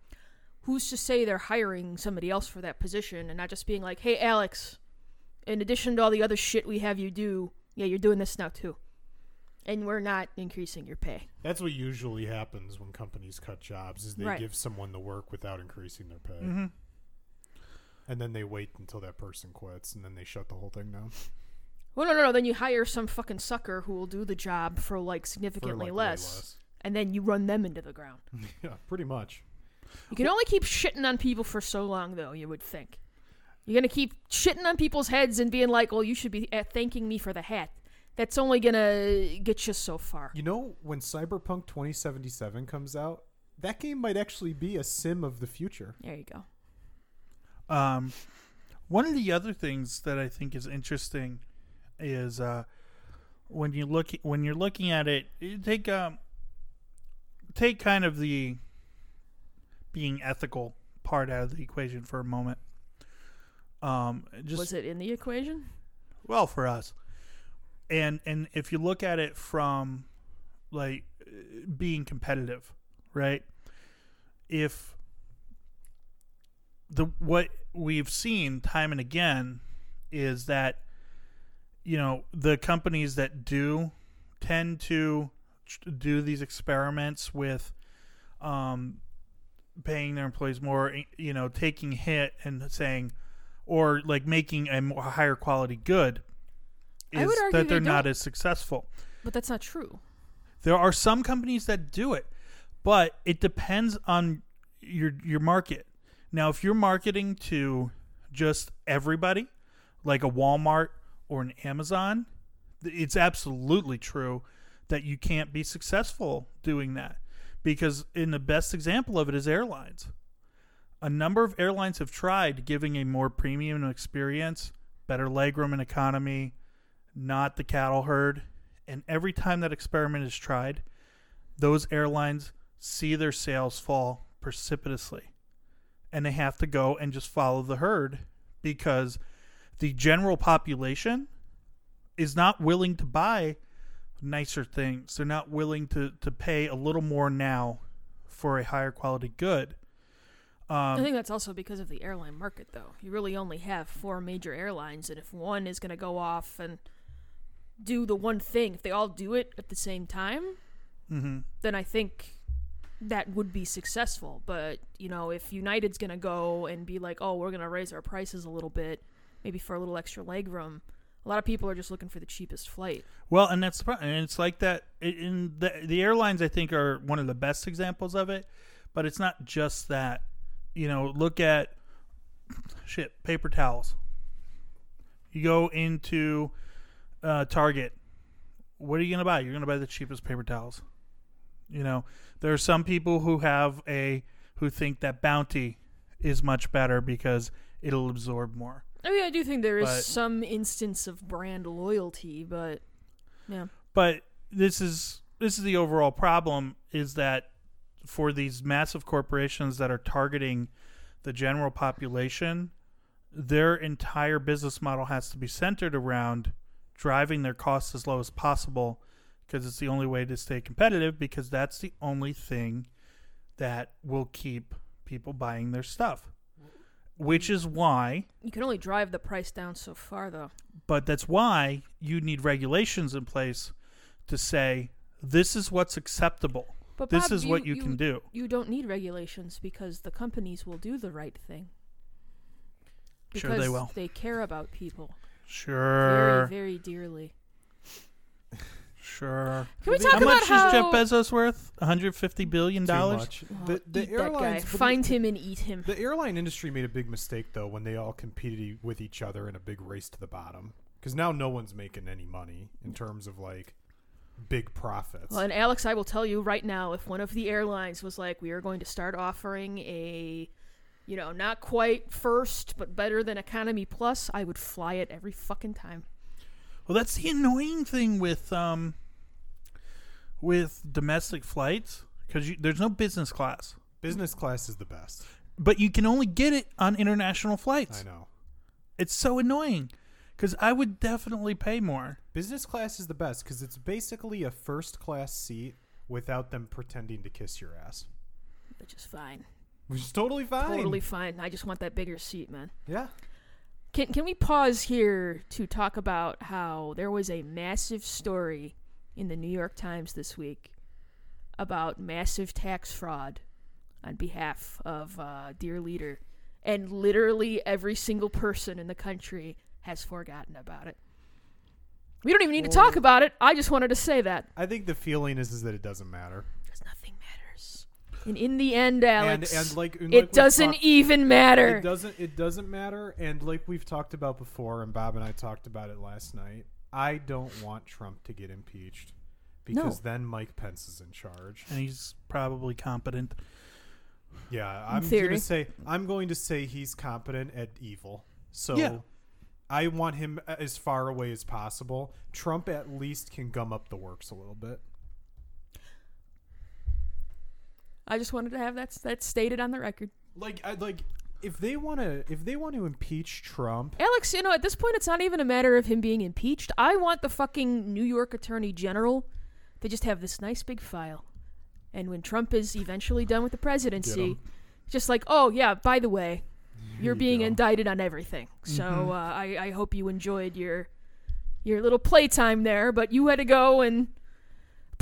Who's to say they're hiring somebody else for that position and not just being like, "Hey, Alex, in addition to all the other shit we have you do, yeah, you're doing this now too, and we're not increasing your pay." That's what usually happens when companies cut jobs is they Right. give someone the work without increasing their pay. Mm-hmm. And then they wait until that person quits and then they shut the whole thing down. Well, no, no, no. Then you hire some fucking sucker who will do the job for like For, significantly like, way less, and then you run them into the ground. yeah, pretty much. You can only keep shitting on people for so long, though. You would think you're gonna keep shitting on people's heads and being like, "Well, you should be uh, thanking me for the hat." That's only gonna get you so far. You know, when Cyberpunk 2077 comes out, that game might actually be a sim of the future. There you go. Um, one of the other things that I think is interesting is uh, when you look when you're looking at it, take um, take kind of the being ethical part out of the equation for a moment. Um, just Was it in the equation? well for us and and if you look at it from like being competitive right if the what we've seen time and again is that you know the companies that do tend to do these experiments with um paying their employees more you know taking hit and saying or like making a more higher quality good is that they're they not as successful. But that's not true. There are some companies that do it, but it depends on your your market. Now, if you're marketing to just everybody, like a Walmart or an Amazon, it's absolutely true that you can't be successful doing that because in the best example of it is airlines. A number of airlines have tried giving a more premium experience, better legroom and economy, not the cattle herd. And every time that experiment is tried, those airlines see their sales fall precipitously. And they have to go and just follow the herd because the general population is not willing to buy nicer things. They're not willing to, to pay a little more now for a higher quality good. I Um, think that's also because of the airline market, though. You really only have four major airlines, and if one is going to go off and do the one thing, if they all do it at the same time, mhm. then I think that would be successful. But, you know, if United's going to go and be like, oh, we're going to raise our prices a little bit, maybe for a little extra leg room, a lot of people are just looking for the cheapest flight. Well, and that's and it's like that in the the airlines. I think are one of the best examples of it, but it's not just that. You know, look at shit paper towels. You go into uh, Target. What are you gonna buy? You're gonna buy the cheapest paper towels. You know, there are some people who have a who think that Bounty is much better because it'll absorb more. I mean, I do think there is But- some instance of brand loyalty, but yeah. but this is this is the overall problem is that for these massive corporations that are targeting the general population their entire business model has to be centered around driving their costs as low as possible because it's the only way to stay competitive because that's the only thing that will keep people buying their stuff which is why You can only drive the price down so far, though. but that's why you need regulations in place to say this is what's acceptable. But This Bob, is what you, can do. You don't need regulations because the companies will do the right thing. Sure Because they will. They care about people Sure, very, very dearly. Sure. Can we How talk How about much how is Jeff Bezos worth? 150 billion Too dollars. much. Oh, The, the eat that guy. airlines Find him and eat him. The airline industry made a big mistake though when they all competed e- with each other in a big race to the bottom. Because now no one's making any money in terms of like big profits. Well, and Alex, I will tell you right now, if one of the airlines was like, "We are going to start offering a, you know, not quite first, but better than economy plus," I would fly it every fucking time. Well, that's the annoying thing with um with domestic flights because there's no business class, Business class is the best. but you can only get it on international flights. I know. It's so annoying because I would definitely pay more. Business class is the best because it's basically a first class seat without them pretending to kiss your ass, Which is fine. which is totally fine. Totally fine. I just want that bigger seat, man. Yeah. Can can we pause here to talk about how there was a massive story in the New York Times this week about massive tax fraud on behalf of uh, dear leader, and literally every single person in the country has forgotten about it. We don't even need to talk about it. I just wanted to say that I think the feeling is, is that it doesn't matter. Because nothing matters. And in the end, Alex, and and like and like it doesn't talked- even matter. It doesn't. It doesn't matter. And like we've talked about before, and Bob and I talked about it last night. I don't want Trump to get impeached because then Mike Pence is in charge. And he's probably competent. Yeah, I'm gonna say I'm going to say he's competent at evil. So Yeah. I want him uh, as far away as possible. Trump at least can gum up the works a little bit. I just wanted to have that that stated on the record. Like I like if they want to if they want to impeach Trump, Alex, you know, at this point, it's not even a matter of him being impeached. I want the fucking New York Attorney General to just have this nice big file. And when Trump is eventually done with the presidency, just like, oh, yeah, by the way, you're you being go. indicted on everything. So uh, I, I hope you enjoyed your your little playtime there, but you had to go and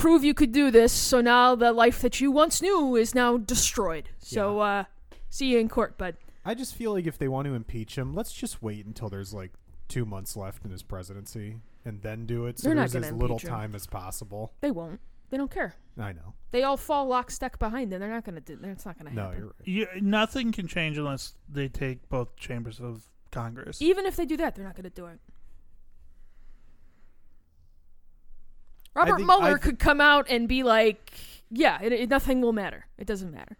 prove you could do this. So now the life that you once knew is now destroyed. So uh, see you in court, bud. I just feel like if they want to impeach him, let's just wait until there's like two months left in his presidency and then do it. So They're not there's gonna as little impeach him. time as possible. They won't. They don't care. I know. They all fall lockstep behind them. They're not gonna do. It's not gonna happen. No, happen. you're right. You, nothing can change unless they take both chambers of Congress. Even if they do that, they're not gonna do it. Robert think- Mueller I thi- could come out and be like, "Yeah, it, it, nothing will matter. It doesn't matter."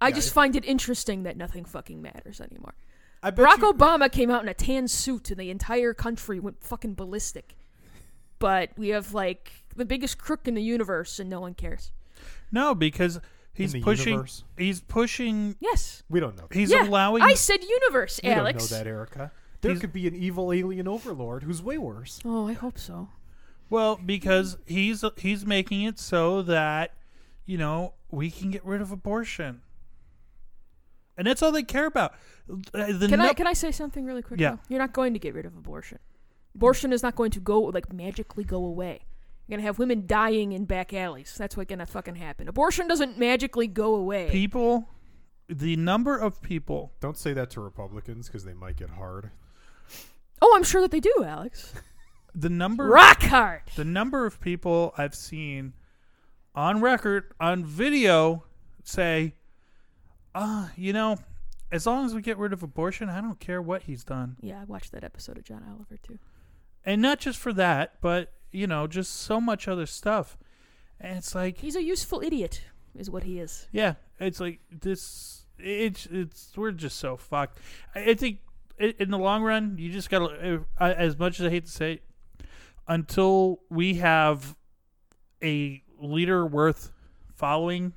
I Yeah, just if- find it interesting that nothing fucking matters anymore. I Barack you, Obama came out in a tan suit and the entire country went fucking ballistic. But we have like the biggest crook in the universe and no one cares. no, because he's pushing. universe. He's pushing. Yes. We don't know. He's yeah. allowing. I said universe, we Alex. don't know that, Erica. There He's- could be an evil alien overlord who's way worse. Oh, I hope so. Well, because he's he's making it so that you know we can get rid of abortion, and that's all they care about. Uh, The Can I can I say something really quick? Yeah. though? You're not going to get rid of abortion. Abortion is not going to go like magically go away. You're gonna have women dying in back alleys. That's what's gonna fucking happen. Abortion doesn't magically go away. people, the number of people. Don't say that to Republicans because they might get hard. oh, I'm sure that they do, Alex. The number. Rock hard. The number of people I've seen on record on video say, "Ah, you know, as long as we get rid of abortion, I don't care what he's done." Yeah, I watched that episode of John Oliver too. And not just for that, but you know, just so much other stuff. And it's like, He's a useful idiot, is what he is. yeah, it's like this. It's it's we're just so fucked. I, I think in the long run, you just gotta. uh, As much as I hate to say, it, until we have a leader worth following,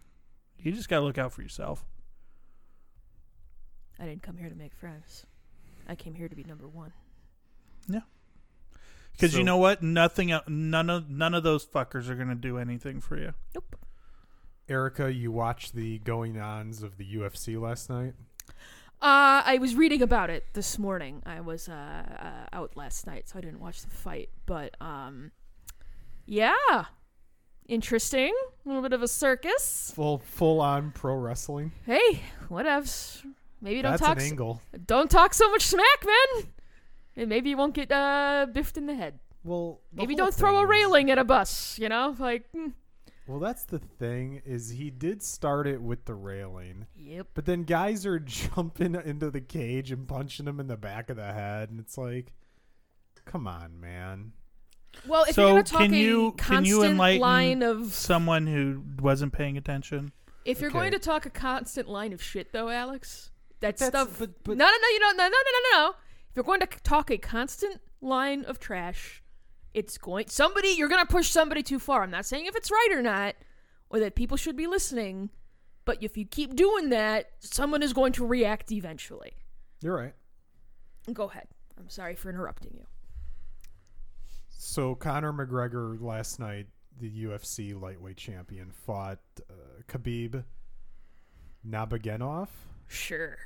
you just gotta look out for yourself. I didn't come here to make friends. I came here to be number one. Yeah. Because So- you know what? Nothing. el- None of none of those fuckers are gonna do anything for you. Nope. Erica, you watched the going ons of the UFC last night. Uh, I was reading about it this morning. I was uh, uh, out last night, so I didn't watch the fight. But um, yeah, interesting. A little bit of a circus. Full full on pro wrestling. Hey, whatevs. Maybe don't That's talk. an s- angle. don't talk so much smack, man. And maybe you won't get uh, biffed in the head. Well, the Maybe don't throw a is- railing at a bus. You know, like mm, Well, that's the thing is he did start it with the railing, yep. but then guys are jumping into the cage and punching him in the back of the head, and it's like, come on, man. Well, if So you're gonna talk can a you- can you constant enlighten line of Someone who wasn't paying attention. If you're Okay. going to talk a constant line of shit, though, Alex, that That's- stuff. but- but- no, no, no, you don't. No, no, no, no, no. If you're going to talk a constant line of trash, it's going somebody. You're going to push somebody too far. I'm not saying if it's right or not, or that people should be listening. But if you keep doing that, someone is going to react eventually. You're right. Go ahead. I'm sorry for interrupting you. So Conor McGregor last night, the UFC lightweight champion, fought uh, Khabib Nurmagomedov. Sure.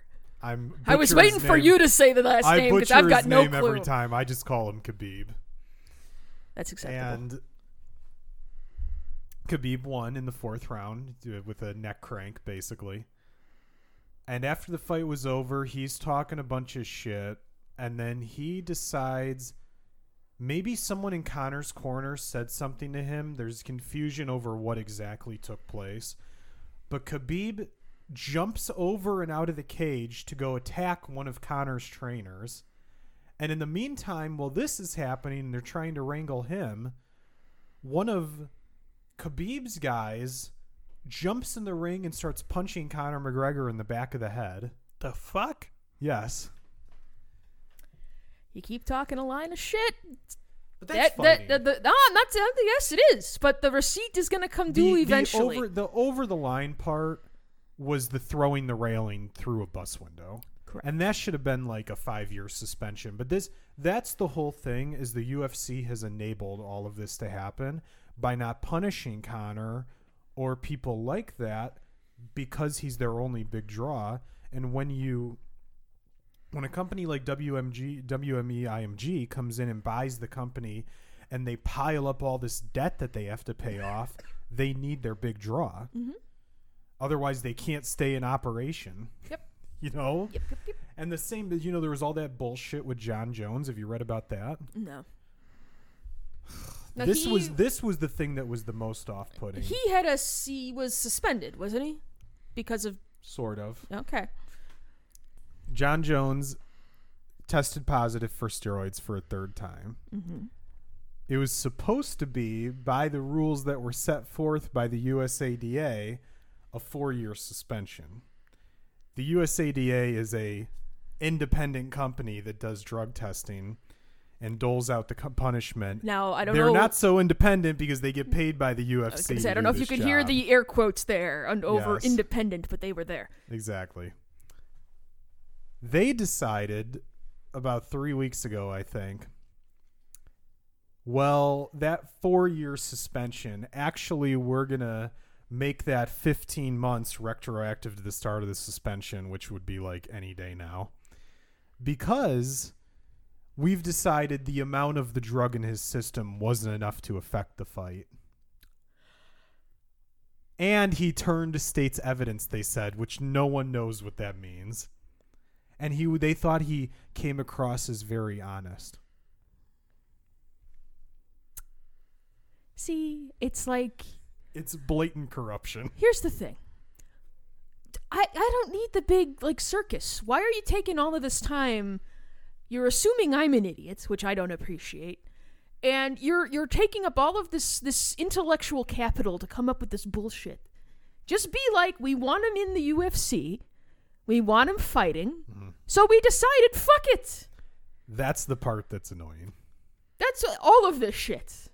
I'm. I was waiting for you to say the last I name because I've got his no name clue. every time. I just call him Khabib. That's acceptable. And Khabib won in the fourth round uh, with a neck crank, basically. And after the fight was over, he's talking a bunch of shit. And then he decides maybe someone in Conor's corner said something to him. There's confusion over what exactly took place. But Khabib jumps over and out of the cage to go attack one of Conor's trainers. And in the meantime, while this is happening and they're trying to wrangle him, one of Khabib's guys jumps in the ring and starts punching Conor McGregor in the back of the head. The fuck? Yes. you keep talking a line of shit. But that, that, that, the, no, I'm not. Yes, it is. But the receipt is going to come due eventually. The over, the over the line part was the throwing the railing through a bus window. Correct. And that should have been like a five year suspension. But this that's the whole thing is the UFC has enabled all of this to happen by not punishing Conor or people like that because he's their only big draw. And when you when a company like WMG WME IMG comes in and buys the company and they pile up all this debt that they have to pay off, they need their big draw. Mhm. Otherwise they can't stay in operation. Yep. You know? Yep, yep, yep. And the same, you know, there was all that bullshit with Jon Jones. Have you read about that? No. This he, was this was the thing that was the most off-putting. he had a he was suspended, wasn't he? Because of sort of. okay. Jon Jones tested positive for steroids for a third time. Mm-hmm. It was supposed to be by the rules that were set forth by the USADA a 4-year suspension. The USADA is a independent company that does drug testing and doles out the punishment. Now I don't They're know. not so independent because they get paid by the UFC. gonna say, I don't do know if you could hear the air quotes there and over Yes. independent, but they were there. Exactly. They decided about three weeks ago, I think. Well, that four year suspension, actually, we're going to make that 15 months retroactive to the start of the suspension, which would be like any day now. Because we've decided the amount of the drug in his system wasn't enough to affect the fight. And he turned to state's evidence, they said, which no one knows what that means. And he they thought he came across as very honest. See, it's like It's blatant corruption. here's the thing. I I don't need the big like circus. Why are you taking all of this time? You're assuming I'm an idiot, which I don't appreciate. And you're you're taking up all of this this intellectual capital to come up with this bullshit. Just be like, we want him in the UFC. We want him fighting. Mm-hmm. So we decided, fuck it. That's the part that's annoying. That's all of this shit.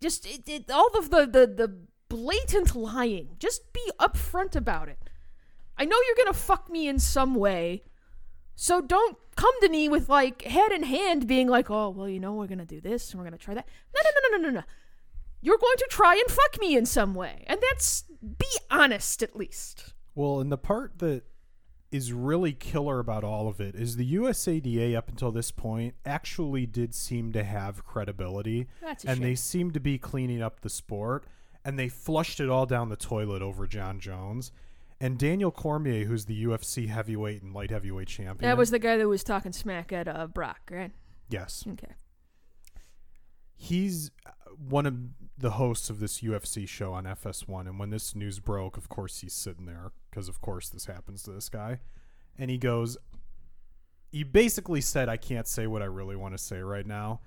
Just it, it, all of the, the the blatant lying. Just be upfront about it. I know you're gonna fuck me in some way, so don't come to me with like head in hand, being like, "Oh, well, you know, we're gonna do this and we're gonna try that." No, no, no, no, no, no, no. You're going to try and fuck me in some way, and that's be honest at least. Well, and the part that is really killer about all of it is the USADA up until this point actually did seem to have credibility and shame. they seemed to be cleaning up the sport and they flushed it all down the toilet over Jon Jones and Daniel Cormier who's the UFC heavyweight and light heavyweight champion. that was the guy that was talking smack at uh, Brock, right? yes. Okay. he's uh, one of the hosts of this UFC show on FS1 and when this news broke of course he's sitting there because of course this happens to this guy and he goes he basically said I can't say what I really want to say right now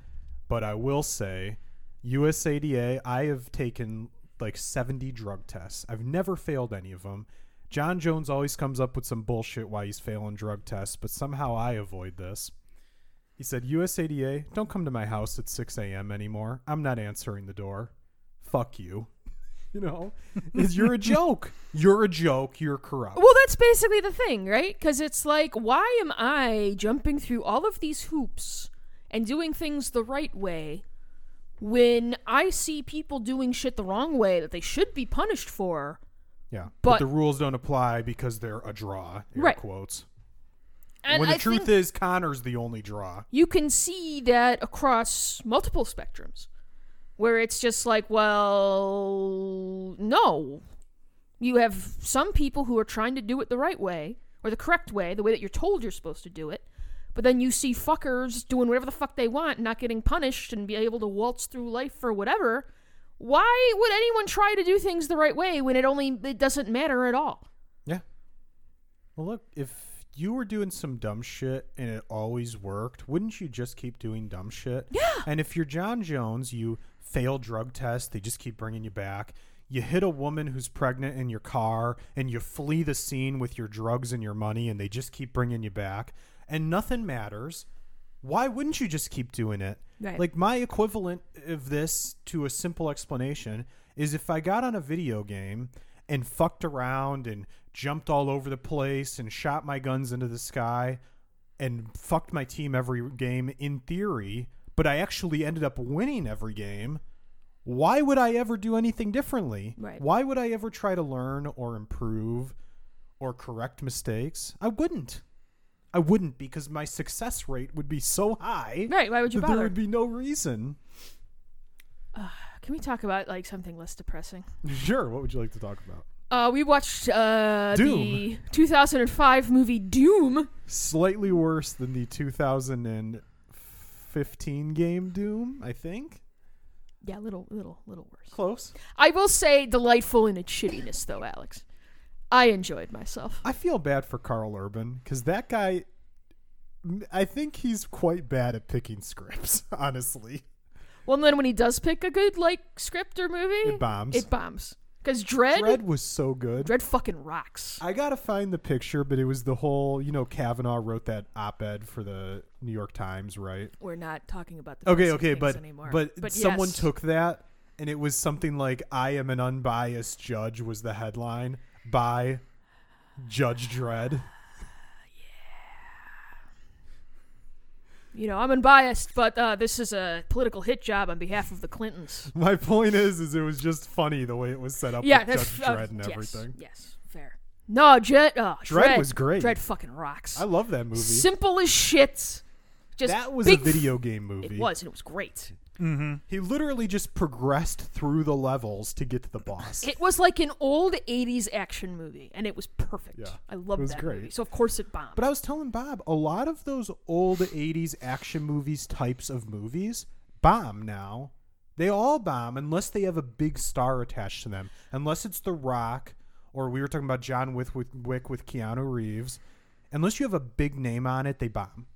but I will say USADA I have taken like 70 drug tests I've never failed any of them Jon Jones always comes up with some bullshit why he's failing drug tests but somehow I avoid this he said, USADA, don't come to my house at 6 a.m. anymore. I'm not answering the door. Fuck you. You know, is you're a joke. You're a joke. You're corrupt. Well, that's basically the thing, right? Because it's like, why am I jumping through all of these hoops and doing things the right way when I see people doing shit the wrong way that they should be punished for? Yeah, But- but, the rules don't apply because they're a draw. Right. Quotes. And when the I truth is, Conor's the only draw. you can see that across multiple spectrums, where it's just like, well, no. You have some people who are trying to do it the right way, or the correct way, the way that you're told you're supposed to do it. But then you see fuckers doing whatever the fuck they want, not getting punished, and be able to waltz through life for whatever. Why would anyone try to do things the right way when it only it doesn't matter at all? Yeah. Well, look, if you were doing some dumb shit and it always worked, wouldn't you just keep doing dumb shit? Yeah. And if you're Jon Jones, you fail drug tests, they just keep bringing you back. You hit a woman who's pregnant in your car and you flee the scene with your drugs and your money and they just keep bringing you back and nothing matters. Why wouldn't you just keep doing it? Right. Like my equivalent of this to a simple explanation is if I got on a video game and fucked around and jumped all over the place and shot my guns into the sky and fucked my team every game in theory, but I actually ended up winning every game, why would I ever do anything differently? Right. Why would I ever try to learn or improve or correct mistakes? I wouldn't. I wouldn't because my success rate would be so high Right, why would you that there would be no reason. Can we talk about like something less depressing? Sure. What would you like to talk about? Uh, we watched uh, the 2005 movie Doom. Slightly worse than the 2015 game Doom, I think. Yeah, little, little, little worse. Close. I will say delightful in its shittiness, though, Alex. I enjoyed myself. I feel bad for Karl Urban because that guy. I think he's quite bad at picking scripts. Honestly, Well, and then when he does pick a good like script or movie, it bombs. It bombs. Because Dredd, Dredd was so good. Dredd fucking rocks. I gotta find the picture, but it was the whole. You know, Kavanaugh wrote that op-ed for the New York Times, right? We're not talking about the Okay, okay, but anymore. but, someone yes. took that and it was something like "I am an unbiased judge" was the headline by Judge Dredd. Yeah. You know, I'm unbiased, but uh, this is a political hit job on behalf of the Clintons. My point is, is it was just funny the way it was set up yeah, with Judge uh, Dredd and yes, everything. Yes, fair. No, Jet. Uh, Dredd was great. Dredd fucking rocks. I love that movie. Simple as shit. Just that was a video game movie. It was, and it was great. Mm-hmm. He literally just progressed through the levels to get to the boss. It was like an old '80s action movie, and it was perfect. Yeah, I loved it was that great. movie. So of course it bombed. But I was telling Bob, a lot of those old 80s action movies types of movies bomb now. They all bomb unless they have a big star attached to them. Unless it's The Rock, or we were talking about John Wick with, Wick with Keanu Reeves. Unless you have a big name on it, they bomb.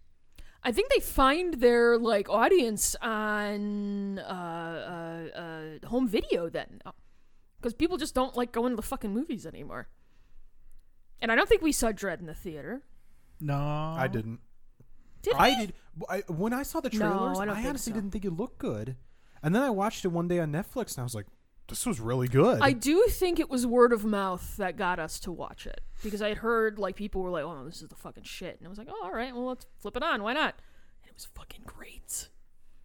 I think they find their like audience on uh, uh, uh, home video then, because people just don't like going to the fucking movies anymore. And I don't think we saw Dredd in the theater. No, I didn't. Did I we? did. I, when I saw the No, trailers, I I, honestly so. didn't think it looked good. And then I watched it one day on Netflix, and I was like, "This was really good." I do think it was word of mouth that got us to watch it because I had heard like people were like, "Oh, this is the fucking shit," and I was like, "Oh, all right, well, let's flip it on. Why not?" And it was fucking great.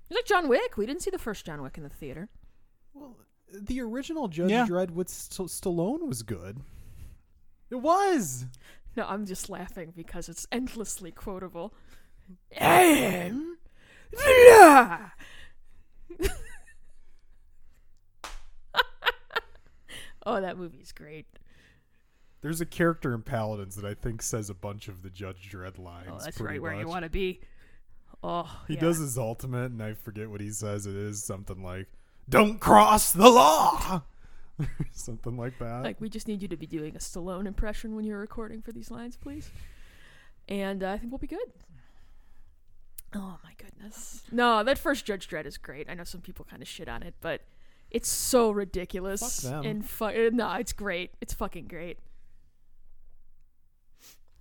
It was like John Wick. We didn't see the first John Wick in the theater. Well, the original Judge Yeah. Dredd with St- Stallone was good. It was. No, I'm just laughing because it's endlessly quotable. And yeah. Oh, that movie's great. There's a character in Paladins that I think says a bunch of the Judge Dredd lines. Oh, that's right where you want to be. Oh, He yeah. does his ultimate, and I forget what he says. It is something like, "Don't cross the law," something like that. Like, we just need you to be doing a Stallone impression when you're recording for these lines, please. And uh, I think we'll be good. Oh my goodness. No, that first Judge Dredd is great. I know some people kind of shit on it, but it's so ridiculous Fuck them. and fu- uh, no, it's great. It's fucking great.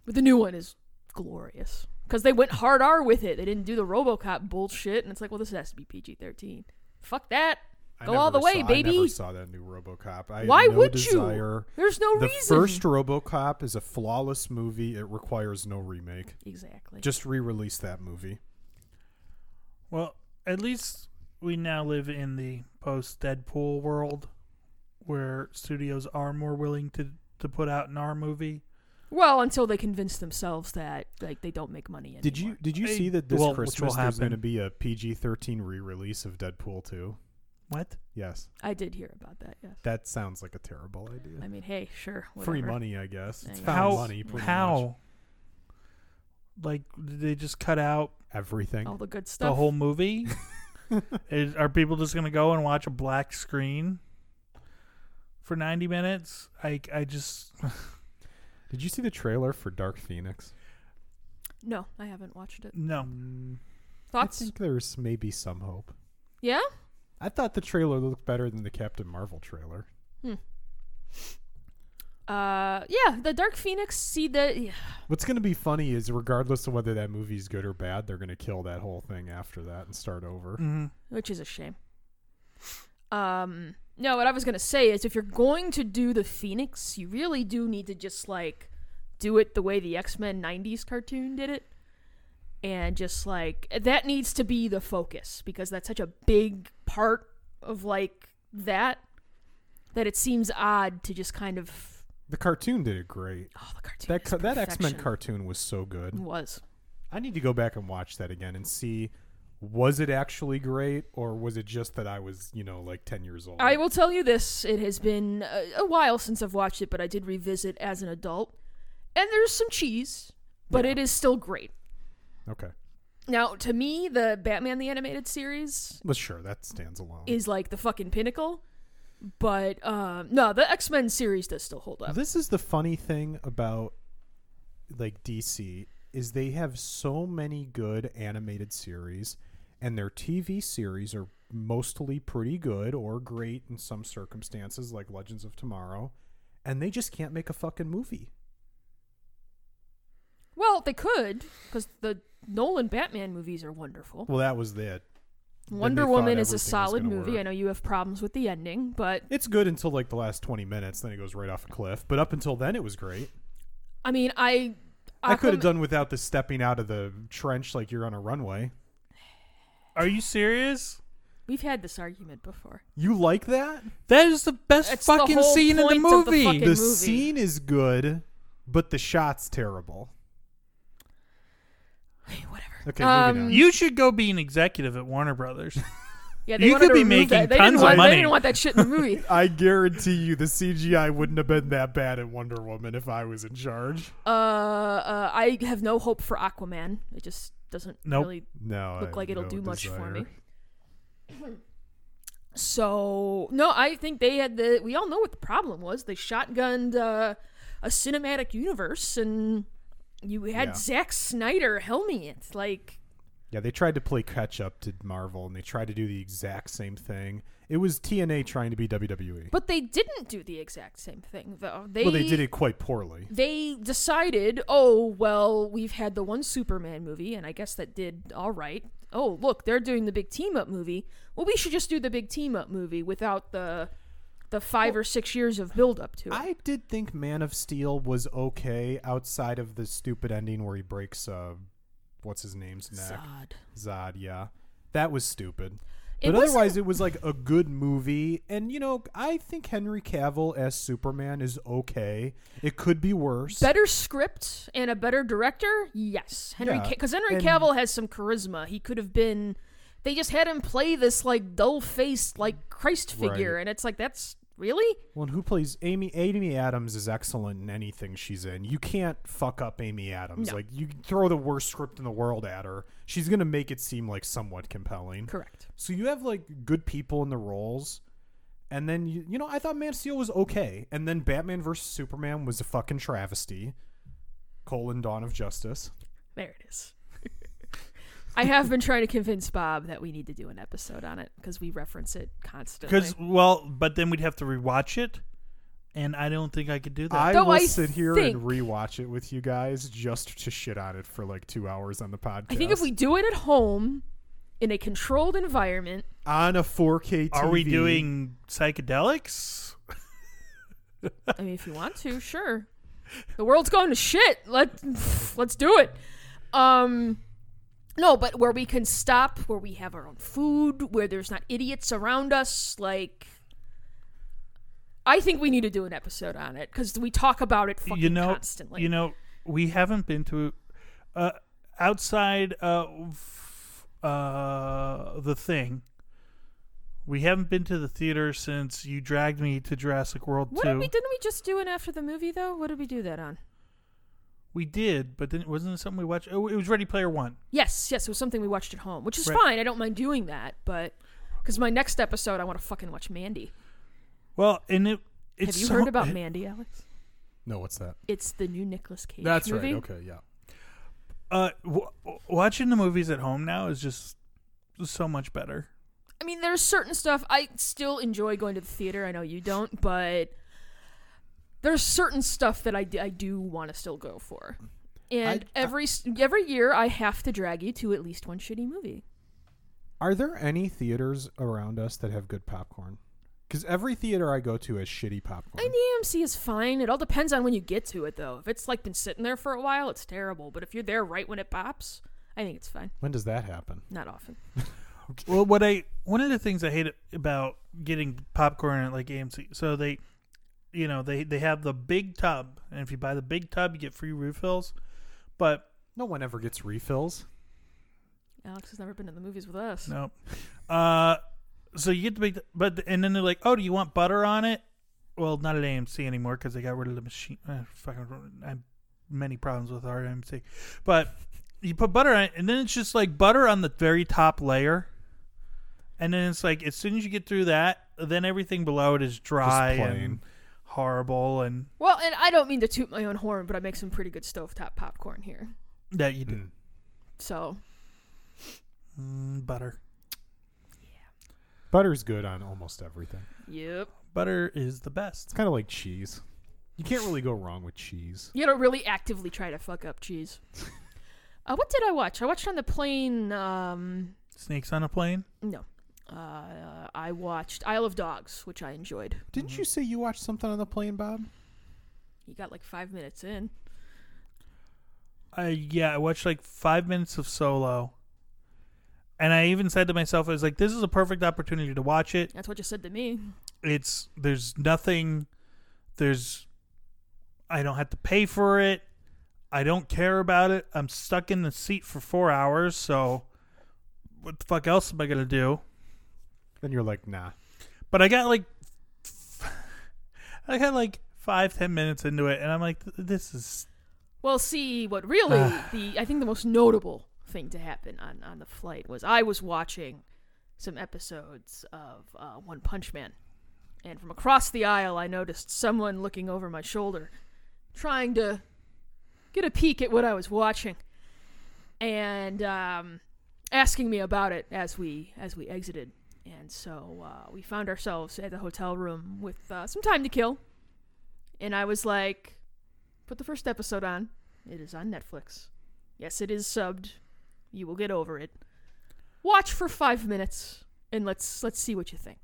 But the new one is glorious because they went hard R with it. They didn't do the RoboCop bullshit, and it's like, well, this has to be PG thirteen. Fuck that. I Go all the way, saw- I baby. never saw that new RoboCop. I Why have no would you? There's no reason. The first RoboCop is a flawless movie. It requires no remake. exactly. Just re-release that movie. Well, at least we now live in the post Deadpool world where studios are more willing to, to put out an R movie. well, until they convince themselves that like they don't make money anymore. Did you did you Hey, see that this well, Christmas will there's going to be a PG-13 re-release of Deadpool 2? What? Yes. I did hear about that. Yes. That sounds like a terrible idea. I mean, hey, sure. Free money, I guess. It's Yeah. found How? money. Pretty how? Much. Like, did they just cut out Everything. All the good stuff. the whole movie? Is, are people just going to go and watch a black screen for 90 minutes? I, I just. Did you see the trailer for Dark Phoenix? No, I haven't watched it. No. Thoughts? I think there's maybe some hope. yeah. I thought the trailer looked better than the Captain Marvel trailer. Hmm. Uh, yeah. The Dark Phoenix. See the. Yeah. What's going to be funny is, regardless of whether that movie's good or bad, they're going to kill that whole thing after that and start over. hmm which is a shame. Um, no, what I was gonna say is if you're going to do the Phoenix, you really do need to just like do it the way the X Men '90s cartoon did it, and just like that needs to be the focus because that's such a big part of like that that it seems odd to just kind of The cartoon did it great. oh the cartoon That ca- that X Men cartoon was so good. It was I need to go back and watch that again and see was it actually great or was it just that I was, you know, like 10 years old? I will tell you this: it has been a, a while since I've watched it, but I did revisit as an adult, and there's some cheese, but Yeah. it is still great. Okay. Now, to me, the Batman the Animated Series Well, sure, that stands alone. is like the fucking pinnacle. But um, no, the X Men series does still hold up. This is the funny thing about like DC is they have so many good animated series and their TV series are mostly pretty good or great in some circumstances like Legends of Tomorrow and they just can't make a fucking movie. Well, they could because the Nolan Batman movies are wonderful. Well, that was it. Then Wonder Woman is a solid movie. work. I know you have problems with the ending, but It's good until like the last 20 minutes then it goes right off a cliff, but up until then it was great. I mean, I I could have done without the stepping out of the trench like you're on a runway. Are you serious? We've had this argument before. You like that? That is the best It's fucking whole scene in the point of the movie. the movie. scene is good, but the shot's terrible. Hey, Whatever. Okay, Um, on. you should go be an executive at Warner Brothers. Yeah, they You wanted could to be remove making that. They tons didn't of want, money. They didn't want that shit in the movie. I guarantee you the CGI wouldn't have been that bad in Wonder Woman if I was in charge. uh, uh, I have no hope for Aquaman. It just doesn't Nope. really No, I look have like it'll no do much for me. So no, I think they had the. We all know what the problem was. They shotgunned uh, a cinematic universe, and you had Yeah. Zack Snyder helming it. Like, Yeah, they tried to play catch up to Marvel, and they tried to do the exact same thing. It was TNA trying to be WWE. but they didn't do the exact same thing. Though they well, they did it quite poorly. They decided, oh well, we've had the one Superman movie, and I guess that did all right. Oh look, they're doing the big team up movie. Well, we should just do the big team up movie without the the five or six years of build up to it. I did think Man of Steel was okay outside of the stupid ending where he breaks uh what's his name's neck. Zod. Zod, yeah. That was stupid. It but otherwise it was like a good movie and you know, I think Henry Cavill as Superman is okay. It could be worse. Better script and a better director? Yes. Henry Yeah, because Henry and- Cavill has some charisma. He could have been they just had him play this like dull-faced like Christ figure Right. and it's like that's really? Well, and who plays Amy? Amy Adams is excellent in anything she's in. You can't fuck up Amy Adams. No. Like you throw the worst script in the world at her, she's gonna make it seem like somewhat compelling. Correct. So you have like good people in the roles, and then you, you know I thought Man of Steel was okay, and then Batman versus Superman was a fucking travesty. Colon Dawn of Justice. There it is. I have been trying to convince Bob that we need to do an episode on it because we reference it constantly. Because well, but then we'd have to rewatch it, and I don't think I could do that. I Though will I sit here think- and rewatch it with you guys just to shit on it for like two hours on the podcast. I think if we do it at home in a controlled environment. on a 4K TV. Are we doing psychedelics? I mean, if you want to, sure. The world's going to shit. Let let's do it. Um, no, but where we can stop, where we have our own food, where there's not idiots around us, like. I think we need to do an episode on it because we talk about it fucking you know, constantly. you know, we haven't been to uh, outside of uh, the thing. We haven't been to the theater since you dragged me to Jurassic World what 2. did we didn't we just do it after the movie though? What did we do that on? We did, but then wasn't it something we watched? Oh, it was Ready Player One. Yes, yes, it was something we watched at home, which is Right. fine. I don't mind doing that, but because my next episode, I want to fucking watch Mandy. Well, and it it's Have you so- heard about Mandy, Alex? No, what's that? It's the new Nicolas Cage That's movie. right. Okay, yeah. Uh, w- watching the movies at home now is just so much better. I mean, there's certain stuff I still enjoy going to the theater. I know you don't, but there's certain stuff that I, d- I do want to still go for. And I- uh, every s every year, I have to drag you to at least one shitty movie. Are there any theaters around us that have good popcorn? Because every theater I go to has shitty popcorn. And the AMC is fine. It all depends on when you get to it, though. If it's like been sitting there for a while, it's terrible. But if you're there right when it pops, I think it's fine. when does that happen? Not often. Well, what I one of the things I hate about getting popcorn at like AMC, so they, you know, they they have the big tub, and if you buy the big tub, you get free refills. But No one ever gets refills. Alex has never been to the movies with us. no, uh, so you get the big, but and then they're like, oh, do you want butter on it? Well, not at AMC anymore because they got rid of the machine. Uh, fucking, I have many problems with our AMC, but you put butter on it, and then it's just like butter on the very top layer. And then it's like as soon as you get through that, then everything below it is dry plain. and horrible, and Well, and I don't mean to toot my own horn, but I make some pretty good stovetop popcorn here. that you do Mm. So mm, butter. Butter's good on almost everything. Yep. Butter is the best. It's kind of like cheese. You can't really go wrong with cheese. You don't really actively try to fuck up cheese. uh, what did I watch? I watched on the plane. Um, Snakes on a plane. no. Uh, I watched Isle of Dogs, which I enjoyed. Didn't you say you watched something on the plane, Bob? You got like five minutes in. I yeah, I watched like five minutes of Solo, and I even said to myself, I was like, "This is a perfect opportunity to watch it." That's what you said to me. It's there's nothing, there's, I don't have to pay for it. I don't care about it. I'm stuck in the seat for four hours, so what the fuck else am I gonna do? Then you're like, nah. But I got like, I got like five ten minutes into it, and I'm like, "This is Well, see, what really the I think the most notable thing to happen on on the flight was I was watching some episodes of uh, One Punch Man, and from across the aisle, I noticed someone looking over my shoulder, trying to get a peek at what I was watching, and um, asking me about it as we as we exited. And so uh, we found ourselves at the hotel room with uh, some time to kill, and I was like, "Put the first episode on." It is on Netflix. Yes, it is subbed. You will get over it. Watch for five minutes and let's let's see what you think.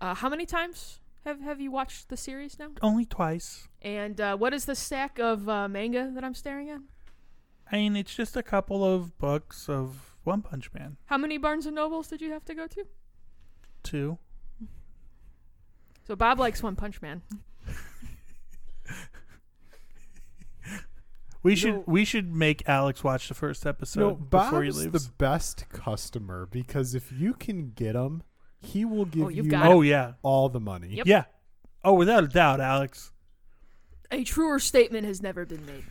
Uh, how many times have have you watched the series now? only twice." And uh, what is the stack of uh, manga that I'm staring at? I mean, it's just a couple of books of One Punch Man. How many Barnes and Nobles did you have to go to? Two. So Bob likes One Punch Man. We You should know- we should make Alex watch the first episode no, before he Bob's leaves. the best customer because if you can get him, he will give Oh, you've you got oh yeah, all the money. Yep. yeah. Oh, without a doubt, Alex. A truer statement has never been made.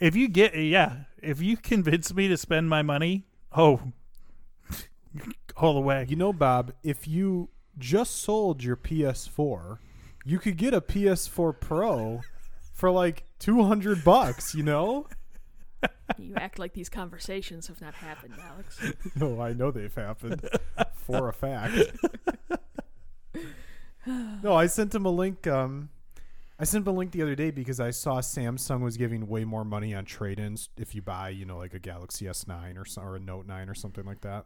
If you get yeah, if you convince me to spend my money, oh, all the way. You know, Bob, if you just sold your PS4, you could get a PS4 Pro for like 200 bucks, you know? You act like these conversations have not happened, Alex. No, I know they've happened for a fact. no, I sent him a link. Um, I sent a link the other day because I saw Samsung was giving way more money on trade-ins if you buy, you know, like a Galaxy S9 or so, or a Note 9 or something like that.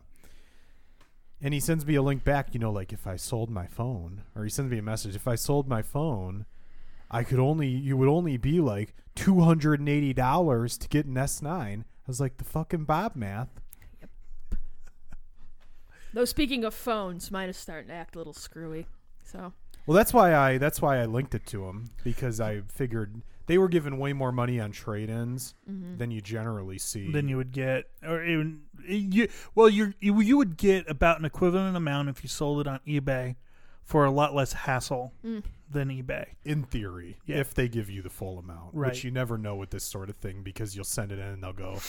And he sends me a link back, you know, like if I sold my phone, or he sends me a message, if I sold my phone, I could only, you would only be like two hundred and eighty dollars to get an S9. I was like, the fucking Bob math. Though speaking of phones, mine is starting to act a little screwy. So Well, that's why I that's why I linked it to him because I figured they were giving way more money on trade-ins Mm-hmm. than you generally see. Then you would get, or even you. Well, you you you would get about an equivalent amount if you sold it on eBay for a lot less hassle Mm. than eBay. in theory, Yeah. if they give you the full amount, Right. which you never know with this sort of thing because you'll send it in and they'll go,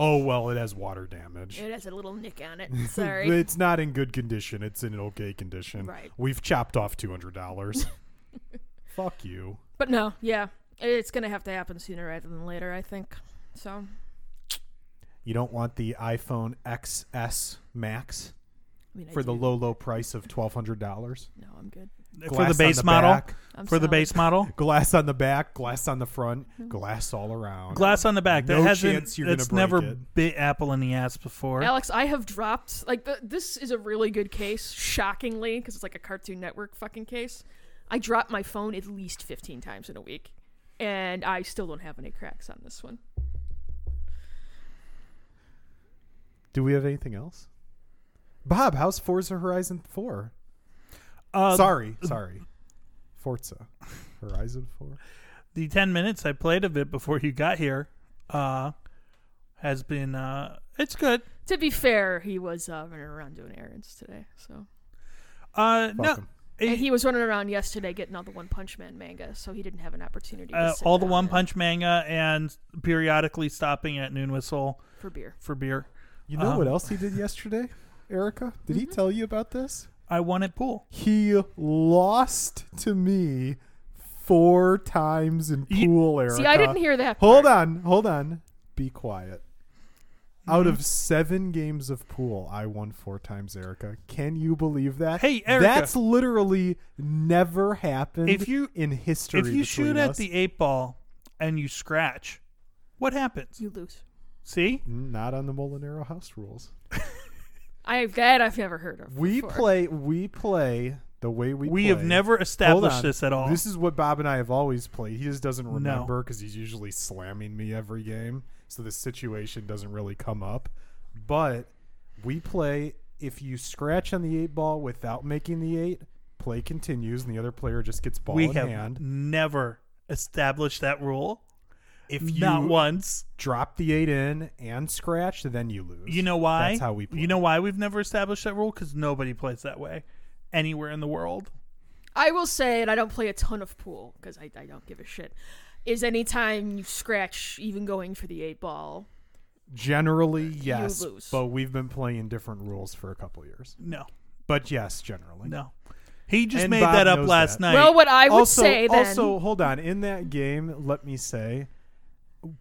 "Oh well, it has water damage. it has a little nick on it. Sorry. it's not in good condition. It's in an okay condition. Right. We've chopped off two hundred dollars. Fuck you. but no, yeah, it's gonna have to happen sooner rather than later. I think. So You don't want the iPhone XS Max I mean, I for the low, low price of twelve hundred dollars. No, I'm good. For the base model, I'm for the solid. base model, glass on the back, glass on the front, Hmm. glass all around. glass on the back. That No hasn't. chance you're gonna It's break never it. bit Apple in the ass before. Alex, I have dropped like the, this is a really good case, shockingly, because it's like a Cartoon Network fucking case. I dropped my phone at least 15 times in a week, and I still don't have any cracks on this one. Do we have anything else? Bob, how's Forza Horizon 4? Uh, sorry, sorry. Forza Horizon 4. the 10 minutes I played of it before you got here uh, has been, uh, it's good. To be fair, he was uh, running around doing errands today, so Uh, Fuck no, 'em. and he was running around yesterday getting all the One Punch Man manga, so he didn't have an opportunity. To uh, sit all the down One and- Punch manga and periodically stopping at Noon Whistle for beer. for beer. You know Uh-huh. what else he did yesterday, Erica? Did he tell you about this? I won at pool. He lost to me four times in You- pool, Erica. See, I didn't hear that. Hold part. on, hold on. Be quiet. Out Mm-hmm. of seven games of pool, I won four times, Erica. Can you believe that? Hey, Erica. That's literally never happened If you- in history. If you shoot between at us. the eight ball and you scratch, what happens? You lose. See? Not on the Molinero house rules. I that I've never heard of. We before. play. We play the way we. We play. have never established this at all. This is what Bob and I have always played. He just doesn't remember because he's usually slamming me every game, so the situation doesn't really come up. But we play. If you scratch on the eight ball without making the eight, play continues, and the other player just gets ball we in have hand. never established that rule. If you Not once. drop the eight in and scratch, then you lose. You know why? That's how we play. You know why we've never established that rule? Because nobody plays that way anywhere in the world. I will say, and I don't play a ton of pool because I, I don't give a shit. Is anytime you scratch, even going for the eight ball, Generally, yes, you lose. but we've been playing different rules for a couple years. No, But yes, generally. no. He just And made Bob that up last that. night. well, what I would also, say then, also, hold on. In that game, let me say,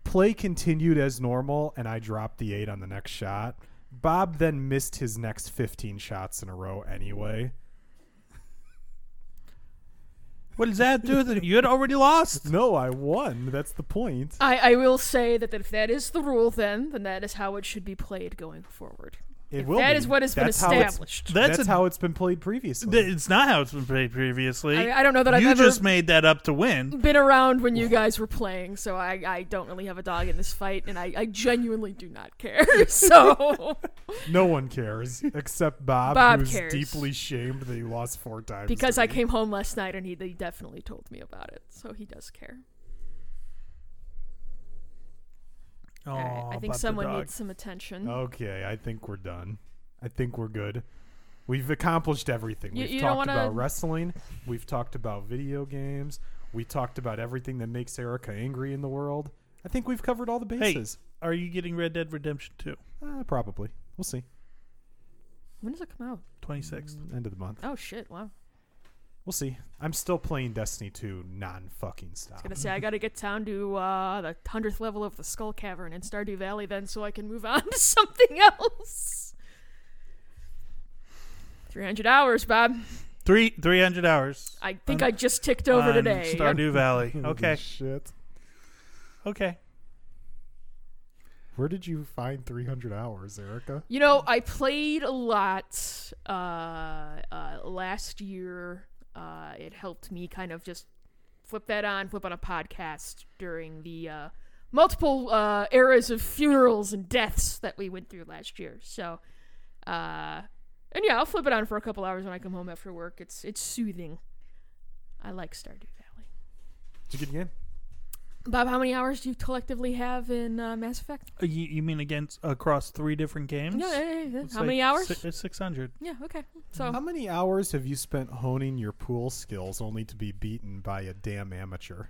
play continued as normal, and I dropped the eight on the next shot. Bob then missed his next 15 shots in a row anyway. what does that do with it? You had already lost. No, I won. That's the point. I, I will say that if that is the rule, then then that is how it should be played going forward. It will that be. is what has been That's how established. That's, That's, a- how it's been played previously. th- It's not how it's been played previously. I, I don't know that I've you ever just made that up to win. been around when you guys were playing, so I, I don't really have a dog in this fight, and I, I genuinely do not care. so no one cares except Bob, Bob who's cares. deeply shamed that he lost four times. because I came home last night and he, he definitely told me about it, so he does care. Oh, All right, I think someone needs some attention. Okay, I think we're done. I think we're good. We've accomplished everything. You- We've you talked wanna- about wrestling. We've talked about video games. We talked about everything that makes Erica angry in the world. I think we've covered all the Hey. bases. Are you getting Red Dead Redemption 2? Uh, probably. We'll see. When does it come out? 26th. End of the month. Oh shit! Wow. We'll see. I'm still playing Destiny 2 non fucking stop. I was gonna say I gotta get down to uh, the hundredth level of the Skull Cavern in Stardew Valley then, so I can move on to something else. Three hundred hours, Bob. Three three hundred hours. I think on- I just ticked over on today. Yep. Stardew Valley. Holy Okay. Shit. Okay. Where did you find 300 hours, Erica? You know, I played a lot uh, uh, last year. Uh, it helped me kind of just flip that on, flip on a podcast during the uh, multiple uh, eras of funerals and deaths that we went through last year. So, uh, and yeah, I'll flip it on for a couple hours when I come home after work. It's it's soothing. I like Stardew Valley. Did you get again? Bob, how many hours do you collectively have in uh, Mass Effect? Uh, You, you mean against across three different games? Yeah, yeah, yeah, yeah. It's how like many hours? si- It's six hundred. yeah, okay. So How many hours have you spent honing your pool skills only to be beaten by a damn amateur?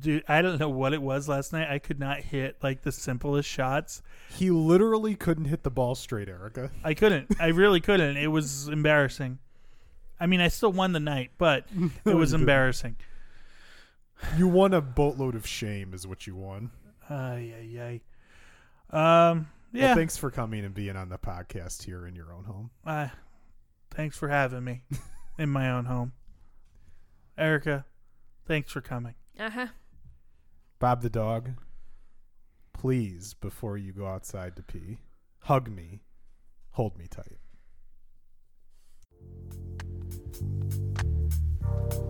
Dude, I don't know what it was last night. I could not hit like the simplest shots. He literally couldn't hit the ball straight, Erica. I couldn't. I really couldn't. It was embarrassing. I mean, I still won the night, but it was embarrassing. You won a boatload of shame, is what you won. Ay, ay, ay. Um, Well, yeah. thanks for coming and being on the podcast here in your own home. uh, thanks for having me in my own home. Erica, thanks for coming. uh huh. Bob the dog, please, before you go outside to pee, hug me, hold me tight. Thank you